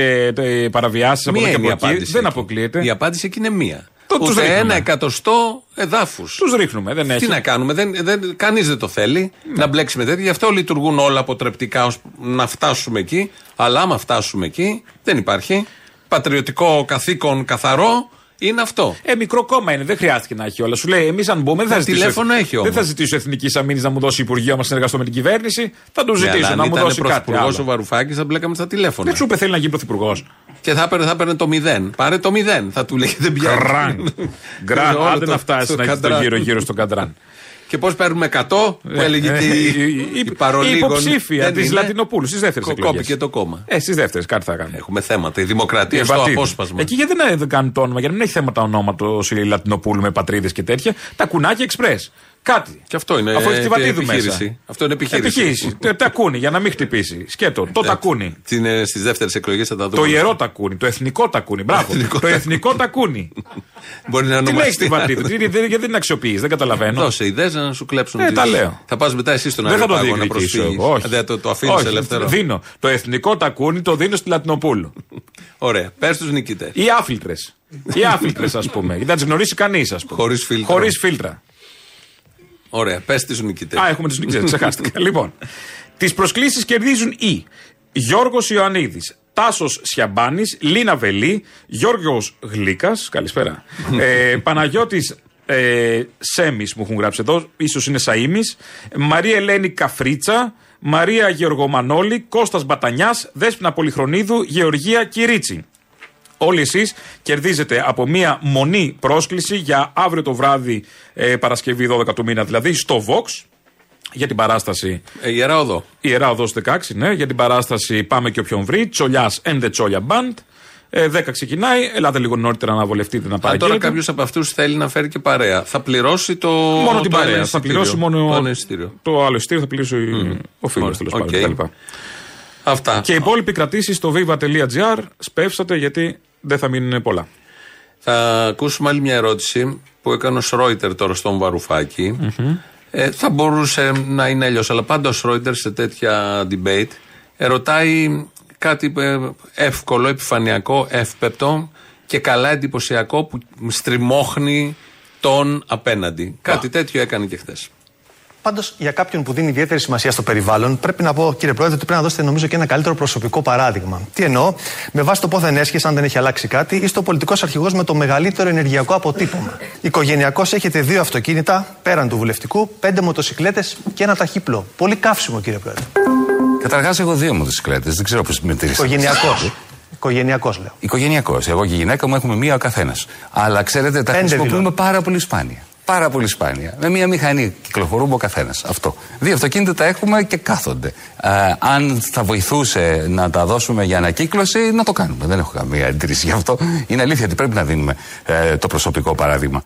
παραβιάσεις από Μία εδώ και είναι η από εκεί, απάντηση. δεν εκεί. αποκλείεται. Η απάντηση εκεί είναι μία. Το- τους Ούτε ρίχνουμε. ένα εκατοστό εδάφους. Τους ρίχνουμε, δεν έχει. Τι να κάνουμε, δεν, δεν, κανείς δεν το θέλει να μπλέξει με τέτοια. Γι' αυτό λειτουργούν όλα αποτρεπτικά ώστε να φτάσουμε εκεί. Αλλά άμα φτάσουμε εκεί, δεν υπάρχει. Πατριωτικό καθήκον καθαρό είναι αυτό. Ε, μικρό κόμμα είναι, δεν χρειάστηκε να έχει όλα. Σου λέει, εμείς αν μπούμε, δεν θα Τα ζητήσω. τηλέφωνα έχει δεν όμως. θα ζητήσω εθνικής αμήνης να μου δώσει Υπουργείο μας συνεργαστώ με την κυβέρνηση. Θα του Ναι, ζητήσω αλλά αν να μου ήταν δώσει κάτι. πρωθυπουργός άλλο. ο Βαρουφάκης, θα μπλέκαμε στα τηλέφωνα. Δεν σου είπε θέλει να γίνει πρωθυπουργός. Και θα έπαιρνε, θα έπαιρνε το μηδέν. Πάρε το μηδέν. Θα του λέγε δεν πιάνει. Γκραν. Γκραν. Όλο Άντε το- να φτάσει το να έχει το καντράν. γύρω-γύρω στο καντράν. Και πώς παίρνουμε 100 που έλεγε και η, η, Η παρολίγων. υποψήφια Δεν της είναι. Λατινοπούλου στις δεύτερες Κο- εκλογές. Κόπηκε το κόμμα. Ε, στις δεύτερες, κάτι θα κάνουμε. Έχουμε θέματα. Η δημοκρατία Ε, στο πατρίδες. απόσπασμα. Εκεί γιατί δεν, δεν κάνουν το όνομα, για να μην έχει θέματα ονόματος η Λατινοπούλου με πατρίδες και τέτοια. Τα κουνάκια εξπρέ. Κάτι. Και αυτό είναι Αφού έχεις τη Βατίδου επιχείρηση. μέσα. Αυτό είναι επιχείρηση. Επιχείρηση. Τα- Τα κούνι για να μην χτυπήσει. Σκέτο. Το τακούνι. Στις δεύτερες εκλογές θα τα δούμε. Το ιερό τακούνι. Το εθνικό τακούνι. Μπράβο. Εθνικό Το εθνικό τακούνι. Μπορεί να Τι λέει στη ονομαστεί. Βατίδου. Τι- τι- Γιατί δεν την αξιοποιείς. Δεν καταλαβαίνω. Δώσε ιδέες να σου κλέψουν. Ε, τις- τα λέω. Θα πας μετά εσύ στον Δεν θα το Αεροπάγο να διεκδικήσω προσφύγεις. εγώ. Όχι. Δεν το, το αφήνεις Όχι, ελεύθερο. Δίνω. Το εθνικό τακούνι το δίνω στη Λατινοπούλου. Ωραία. Πες τους νικητέ. Ή άφιλτρες. Ή άφιλτρες, ας πούμε. Γιατί δεν τις γνωρίσει κανείς, ας πούμε. Χωρίς φίλτρο. Χωρίς φίλτρα. Ωραία. Πες του νικητές. Α, έχουμε του νικητές, ξεχάστηκα. λοιπόν, τις προσκλήσεις κερδίζουν οι Γιώργος Ιωαννίδης, Τάσος Σιαμπάνης, Λίνα Βελή, Γιώργος Γλίκας, καλησπέρα. ε, Παναγιώτης ε, Σέμι μου έχουν γράψει εδώ, ίσως είναι Σαΐμι, Μαρία Ελένη Καφρίτσα, Μαρία Γεωργομανόλη, Κώστας Μπατανιάς, Δέσποινα Πολυχρονίδου, Γεωργία Κυρίτσι. Όλοι εσείς κερδίζετε από μία μονή πρόσκληση για αύριο το βράδυ, ε, Παρασκευή 12 του μήνα δηλαδή, στο Vox για την παράσταση Ε, Ιερά οδό. Ιερά Οδός 16, ναι, για την παράσταση Πάμε και όποιον βρει, Τσολιάς and the Τσόλια Band. Ε, 10 ξεκινάει, ελάτε λίγο νωρίτερα να βολευτείτε να Αν τώρα παραγγείλετε. κάποιος από αυτούς θέλει να φέρει και παρέα, θα πληρώσει το. Μόνο την το άλλο παρέα. Θα εισιτήριο. πληρώσει μόνο Το άλλο εισιτήριο. το άλλο εισιτήριο, θα πληρώσει ο φίλος Ωραία, τέλος οκ. πάντων. κτλ. Αυτά. Και οι υπόλοιποι κρατήσεις στο viva.gr σπεύσατε γιατί δεν θα μείνουν πολλά. Θα ακούσουμε άλλη μια ερώτηση που έκανε ο Σρόιτερ τώρα στον βαρουφακη Ε, θα μπορούσε να είναι αλλιώς, αλλά πάντα ο Σρόιτερ σε τέτοια debate ερωτάει κάτι ε, εύκολο, επιφανειακό, εύπεπτο και καλά εντυπωσιακό που στριμώχνει τον απέναντι. Κάτι τέτοιο έκανε και χθες. Πάντως, για κάποιον που δίνει ιδιαίτερη σημασία στο περιβάλλον, πρέπει να πω, κύριε Πρόεδρε, ότι πρέπει να δώσετε νομίζω και ένα καλύτερο προσωπικό παράδειγμα. Τι εννοώ, με βάση το πόθεν έσχε, αν δεν έχει αλλάξει κάτι, είστε ο πολιτικός αρχηγός με το μεγαλύτερο ενεργειακό αποτύπωμα. Οικογενειακώς έχετε δύο αυτοκίνητα, πέραν του βουλευτικού, πέντε μοτοσυκλέτες και ένα ταχύπλο. Πολύ καύσιμο, κύριε Πρόεδρε. Καταρχάς, έχω δύο μοτοσυκλέτες. Δεν ξέρω πώς μετρήσατε. Οικογενειακός. Οικογενειακός λέω. Οικογενειακός. Εγώ και η γυναίκα μου έχουμε μία ο καθένας. Αλλά ξέρετε, τα Πέντε χρησιμοποιούμε δηλώνω. πάρα πολύ σπάνια. Πάρα πολύ σπάνια. Με μία μηχανή κυκλοφορούμε ο καθένας. Αυτό. Δύο αυτοκίνητα τα έχουμε και κάθονται. Ε, αν θα βοηθούσε να τα δώσουμε για ανακύκλωση, να το κάνουμε. Δεν έχω καμία αντίρρηση γι' αυτό. Είναι αλήθεια ότι πρέπει να δίνουμε ε, το προσωπικό παράδειγμα.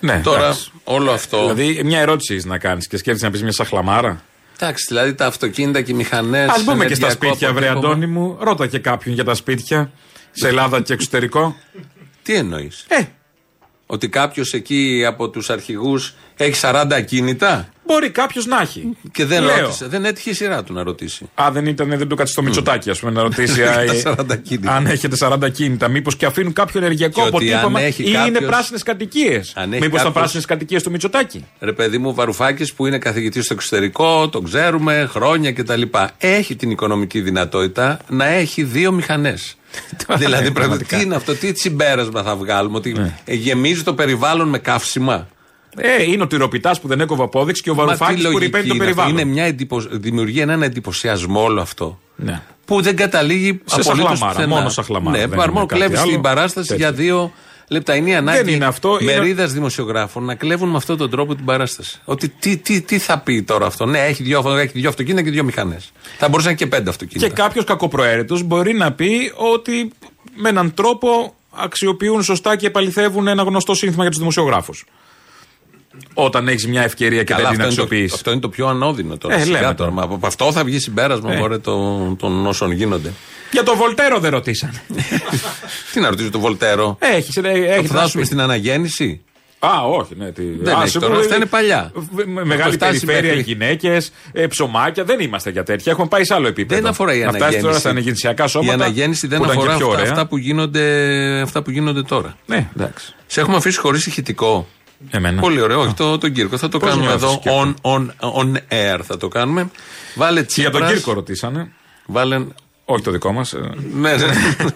Ναι, Τώρα εντάξει. όλο αυτό. Δηλαδή, μια ερώτηση έχεις να κάνεις και σκέφτεσαι να πεις μια σαχλαμάρα; Εντάξει, δηλαδή τα αυτοκίνητα και οι μηχανές. Α μπούμε και στα σπίτια, βρε Αντώνη μου. Ρώτα και κάποιον για τα σπίτια. Σε Ελλάδα και εξωτερικό. Τι εννοείς; Ε, Ότι κάποιος εκεί από τους αρχηγούς έχει 40 ακίνητα; Μπορεί κάποιος να έχει. και δεν Λέω. ρώτησε. Δεν έτυχε η σειρά του να ρωτήσει. Α, δεν ήταν, δεν του κάτσε στο Μητσοτάκι, ας πούμε, να ρωτήσει. Τα α, ε, 40 κίνητα. αν έχετε 40 κίνητα, μήπως και αφήνουν κάποιο ενεργειακό Και ότι αποτύπωμα αν ή έχει είναι κάποιος- πράσινες κατοικίες; Αν έχει Μήπως ήταν κάποιος- πράσινες κατοικίες του Μητσοτάκι. Ρε παιδί μου, Βαρουφάκης που είναι καθηγητής στο εξωτερικό, τον ξέρουμε χρόνια κτλ. Έχει την οικονομική δυνατότητα να έχει δύο μηχανές. δηλαδή, πρέπει, πραγματικά. τι είναι αυτό, τι συμπέρασμα θα βγάλουμε, Ότι ε, γεμίζει το περιβάλλον με καύσιμα. Ε, είναι ο τυροπιτάς που δεν έκοβε απόδειξη και ο Μα τι Βαρουφάκης που λογική ρηπαίνει το είναι αυτή. περιβάλλον. Είναι μια εντυπω... Δημιουργεί έναν εντυπωσιασμό όλο αυτό. Ναι. Που δεν καταλήγει Σε απολύτως σαχλαμάρα, πουθενά. μόνο σαχλαμάρα, Ναι, δεν παρ' μόνο είναι κάτι κλέβεις άλλο. την παράσταση Τέτοιο. για δύο λεπτά. Είναι η ανάγκη είναι αυτό, είναι- μερίδας δημοσιογράφων να κλέβουν με αυτόν τον τρόπο την παράσταση. Ότι τι, τι, τι θα πει τώρα αυτό; Ναι, έχει δύο, έχει δύο αυτοκίνητα και δύο μηχανές. Θα μπορούσαν και πέντε αυτοκίνητα. Και κάποιος κακοπροαίρετος μπορεί να πει ότι με έναν τρόπο αξιοποιούν σωστά και επαληθεύουν ένα γνωστό σύνθημα για τους δημοσιογράφους. Όταν έχεις μια ευκαιρία και Καλά, δεν την αυτό, είναι το, αξιοποιήσει. αυτό είναι το πιο ανώδυνο τώρα. Ε, Σιγά λέμε τώρα. τώρα. Μα από αυτό θα βγει συμπέρασμα Ε. μωρέ, των, των όσων γίνονται. Για το Βολτέρο δεν ρωτήσανε. τι να ρωτήσω τον Βολτέρο; Έχει, Θα έχει φτάσουμε στην αναγέννηση; Α, όχι, ναι. Τι... Δεν Α, έχει σίγουρα, τώρα, αυτά είναι παλιά. β- με- Μεγάλη Έχουμε φτάσει περιφέρεια, μέχρι- γυναίκες, ψωμάκια. Δεν είμαστε για τέτοια. Έχουμε πάει σε άλλο επίπεδο. Δεν αφορά η Να αναγέννηση. φτάσεις τώρα στα αναγεννησιακά σώματα. Η αναγέννηση δεν που ήταν και αφορά πιο αυτά, ωραία. αυτά, που γίνονται, αυτά που γίνονται τώρα. Ναι, εντάξει. Σε έχουμε αφήσει χωρίς ηχητικό. Εμένα. Πολύ ωραίο, όχι το, τον Κύρκο. Θα το Πώς κάνουμε νιώθεις, εδώ Κύρκο; on, on, on air. Θα το κάνουμε. Βάλε Και για τον Τσίπρας. Κύρκο ρωτήσανε. Βάλε. Όχι το δικό μας. Ναι, ναι.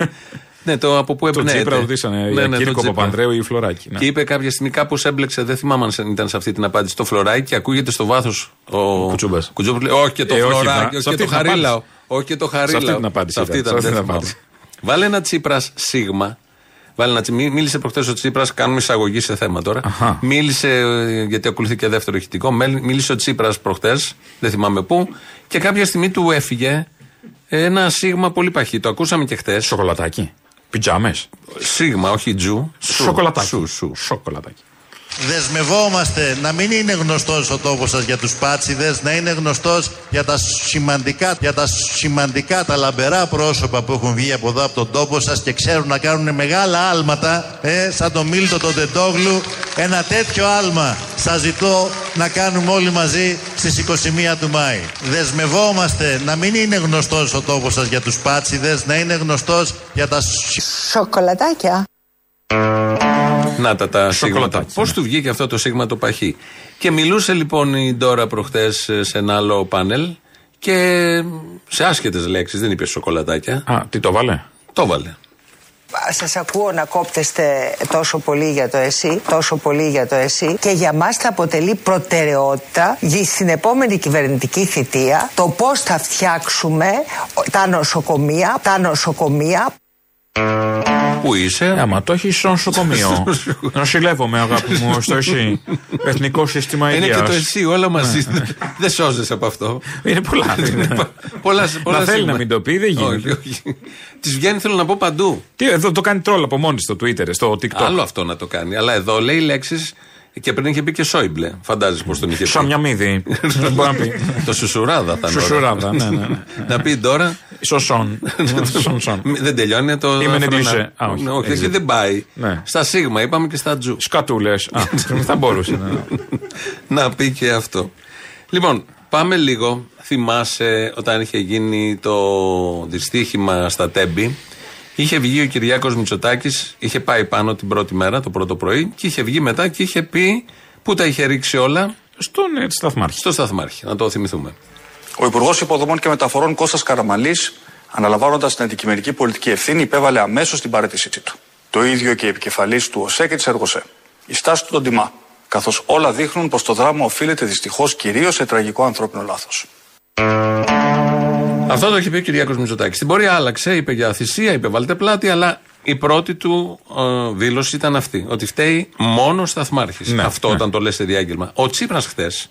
ναι, το από πού Τον εμπνέεται. Τσίπρα ρωτήσανε. Ναι, για ναι, τον Κύρκο Τσίπρα. Παπανδρέου ή Φλωράκη. Ναι. Και είπε κάποια στιγμή κάπως έμπλεξε, δεν θυμάμαι αν ήταν σε αυτή την απάντηση, το φλωράκι και ακούγεται στο βάθος ο Κουτσούμπας. Κουτσούμπας λέει, Όχι και το Ε, όχι, φλωράκι, βα- όχι σε και το αυτή την χαρίλαο. απάντηση. Όχι και το χαρίλαο. αυτή την απάντηση Σε αυτή ήταν, ήταν, σε αυτή δεν την θυμάμαι. απάντηση. Βάλε ένα Τσίπρας σίγμα. Βάλε ένα Τσίπρα. Μίλησε προχθέ ο Τσίπρας, κάνουμε εισαγωγή σε θέμα τώρα. Αχα. Μίλησε, ε, γιατί ακολουθεί και δεύτερο ηχητικό, μέλ- μίλησε ο Τσίπρας προχθέ, δεν θυμάμαι πού, και κάποια στιγμή του έφυγε ένα σίγμα πολύ παχύ. Το ακούσαμε και χθε. Σοκολατάκι. Πιτζάμες. Σίγμα, όχι τζου. Σου, Σοκολατάκι. Σου, σου. Σοκολατάκι. Δεσμευόμαστε να μην είναι γνωστός ο τόπος σας για τους πάτσιδες, να είναι γνωστός για τα σημαντικά, για τα σημαντικά, τα λαμπερά πρόσωπα που έχουν βγει από εδώ από τον τόπο σας και ξέρουν να κάνουν μεγάλα άλματα, ε, σαν τον Μίλτο τον Τεντόγλου. Ένα τέτοιο άλμα σας ζητώ να κάνουμε όλοι μαζί στις 21 του Μάη. Δεσμευόμαστε να μην είναι γνωστός ο τόπος σας για τους πάτσιδες, να είναι γνωστός για τα Σοκολατάκια. Να τα, τα σίγματα. Σοκολατάκι, Πώς του βγήκε αυτό το σίγμα το παχύ; Και μιλούσε λοιπόν η Ντόρα προχθέ σε ένα άλλο πάνελ και σε άσχετες λέξεις, δεν είπε σοκολατάκια. Α, τι το βάλε; Το βάλε. Σας ακούω να κόπτεστε τόσο πολύ για το εσύ, τόσο πολύ για το εσύ και για μας θα αποτελεί προτεραιότητα για στην επόμενη κυβερνητική θητεία το πώς θα φτιάξουμε τα νοσοκομεία, τα νοσοκομεία Πού είσαι, Άμα το έχεις στο νοσοκομείο. Νοσηλεύομαι, αγάπη μου, στο εσύ. Εθνικό σύστημα Είναι υγεία. και το εσύ, όλα μαζί. δεν σώζεσαι από αυτό. Είναι πολλά. πολλά, πολλά Να θέλει σίγμα. να μην το πει, δεν Όχι, γίνεται. όχι. Της βγαίνει, θέλω να πω παντού. Τι, εδώ το κάνει τρόλ από μόνη στο Twitter, στο TikTok. Άλλο αυτό να το κάνει. Αλλά εδώ λέει λέξεις και πριν είχε πει και Σόιμπλε. Φαντάζεσαι πώ τον είχε πει. Σαν μια μύδη. Δεν μπορεί να πει. το σουσουράδα θα είναι. Σουσουράδα, ωραίο. ναι, ναι, ναι. Να πει τώρα. Σωσόν. Σον, σον. Μη- Δεν τελειώνει το. Είμαι φρονά. νεγκλισέ. Α, όχι. Ναι, όχι, Exit. εκεί δεν πάει. Ναι. Στα Σίγμα είπαμε και στα Τζου. Σκατούλες. Θα μπορούσε. ναι. να πει και αυτό. Λοιπόν, πάμε λίγο. Θυμάσαι όταν είχε γίνει το δυστύχημα στα Τέμπη. Είχε βγει ο Κυριάκος Μητσοτάκης, είχε πάει πάνω την πρώτη μέρα, το πρώτο πρωί, και είχε βγει μετά και είχε πει Πού τα είχε ρίξει όλα, Στον ε, σταθμάρχη. στο σταθμάρχη, να το θυμηθούμε. Ο Υπουργός Υποδομών και Μεταφορών Κώστας Καραμαλής, αναλαμβάνοντας την αντικειμενική πολιτική ευθύνη, υπέβαλε αμέσως την παρέτησή του. Το ίδιο και η επικεφαλής του ΟΣΕ και της ΕΡΓΟΣΕ. Η στάση του τον τιμά, καθώς όλα δείχνουν πως το δράμα οφείλεται δυστυχώς κυρίως σε τραγικό ανθρώπινο λάθος. Αυτό το είχε πει ο Κυριάκος Μητσοτάκης. Στην πορεία άλλαξε, είπε για θυσία, είπε βάλτε πλάτη, αλλά η πρώτη του ε, δήλωση ήταν αυτή. Ότι φταίει μόνο ο σταθμάρχης. Ναι, Αυτό ναι. όταν το λες σε διάγγελμα. Ο Τσίπρας χθες,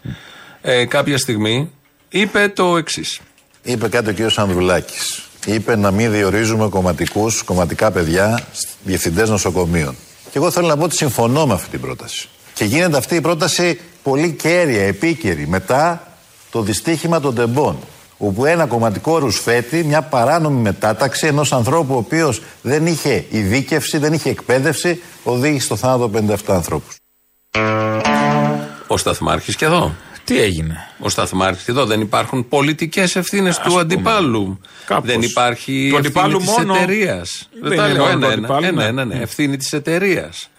ε, κάποια στιγμή, είπε το εξής. Είπε κάτι ο κ. Ανδρουλάκης. Είπε να μην διορίζουμε κομματικούς, κομματικά παιδιά, διευθυντές νοσοκομείων. Και εγώ θέλω να πω ότι συμφωνώ με αυτή την πρόταση. Και γίνεται αυτή η πρόταση πολύ κέρια, επίκαιρη, μετά το δυστύχημα των τεμπών. Όπου ένα κομματικό ρουσφέτη, μια παράνομη μετάταξη ενός ανθρώπου ο οποίος δεν είχε ειδίκευση, δεν είχε εκπαίδευση, οδήγησε στο θάνατο 57 ανθρώπους. Ο σταθμάρχης και εδώ. Τι έγινε; Ο σταθμάρχης και εδώ. Δεν υπάρχουν πολιτικές ευθύνες του πούμε. αντιπάλου. Κάπως. Δεν υπάρχει Του ευθύνη αντιπάλου της μόνο. εταιρείας. Δεν είναι μόνο του αντιπάλου, ένα, ναι. ένα, ναι. Ευθύνη της εταιρείας.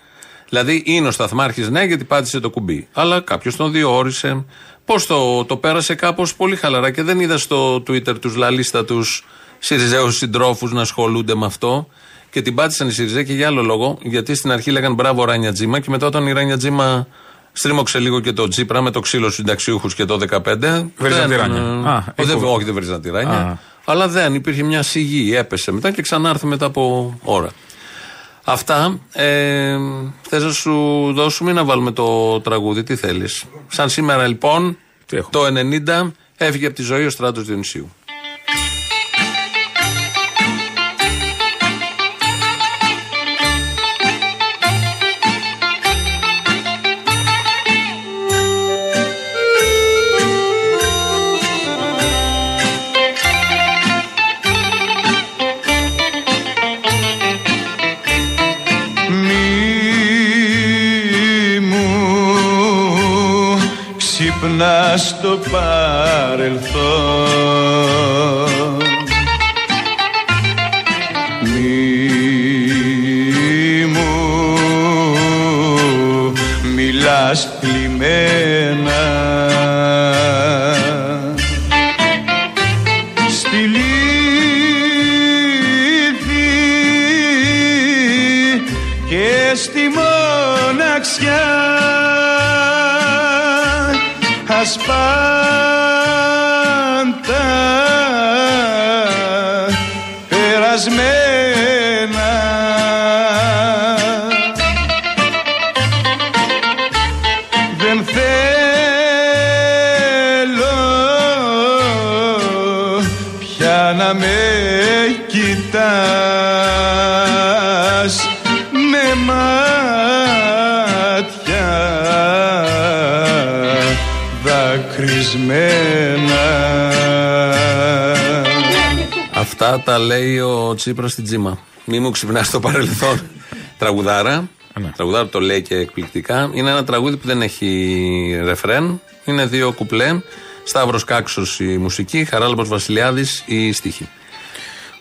Δηλαδή είναι ο σταθμάρχης, ναι, γιατί πάτησε το κουμπί. Αλλά κάποιος τον διόρισε. Πώς το, το πέρασε κάπως; Πολύ χαλαρά και δεν είδα στο Twitter τους λαλίστατου Σιριζέους συντρόφους να ασχολούνται με αυτό. Και την πάτησαν οι Σιριζέ και για άλλο λόγο. Γιατί στην αρχή λέγαν μπράβο Ράνια Τζίμα και μετά όταν η Ράνια Τζίμα στρίμωξε λίγο και το Τζίπρα με το ξύλο στους συνταξιούχους και το 15. Βρίζαν δεν, τη Ράνια. ε, Α, ο, δεν, έχω- όχι, δεν βρίζαν τη Ράνια. Α. Αλλά δεν υπήρχε μια σιγή, έπεσε μετά και ξανάρθε μετά από ώρα. Αυτά. Ε, Θες να σου δώσουμε ή να βάλουμε το τραγούδι, τι θέλεις. Σαν σήμερα λοιπόν, Τι έχουμε; το 90 έφυγε από τη ζωή ο στράτος Διονυσίου. Ξυπνά στο παρελθόν. Μη μου μιλάς πλημμένα Αυτά τα λέει ο Τσίπρας στην Τζίμα. Μη μου ξυπνάς στο παρελθόν. Τραγουδάρα. ναι. Τραγουδάρα το λέει και εκπληκτικά. Είναι ένα τραγούδι που δεν έχει ρεφρέν. Είναι δύο κουπλέ. Σταύρος Κάξος η μουσική, Χαράλαμπος Βασιλιάδης η στίχη.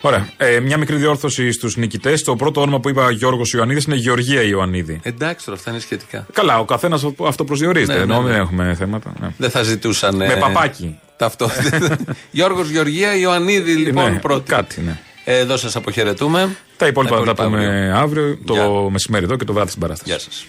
Ωραία. Ε, μια μικρή διόρθωση στους νικητές. Το πρώτο όνομα που είπα Γιώργος Ιωαννίδης είναι Γεωργία Ιωαννίδη. Εντάξει τώρα, αυτά είναι σχετικά. Καλά, ο καθένας αυτό προσδιορίζεται. Ναι, ναι, ενώ ναι. δεν έχουμε θέματα. Ναι. Δεν θα ζητούσαν. Με παπάκι. Ταυτό. Γιώργος Γεωργία Ιωαννίδη, λοιπόν, Ναι, πρώτη. Κάτι, ναι. Εδώ σας αποχαιρετούμε. Τα υπόλοιπα θα τα υπόλοιπα πούμε αύριο. αύριο, το Γεια. μεσημέρι εδώ και το βράδυ στην παράσταση. Γεια σας.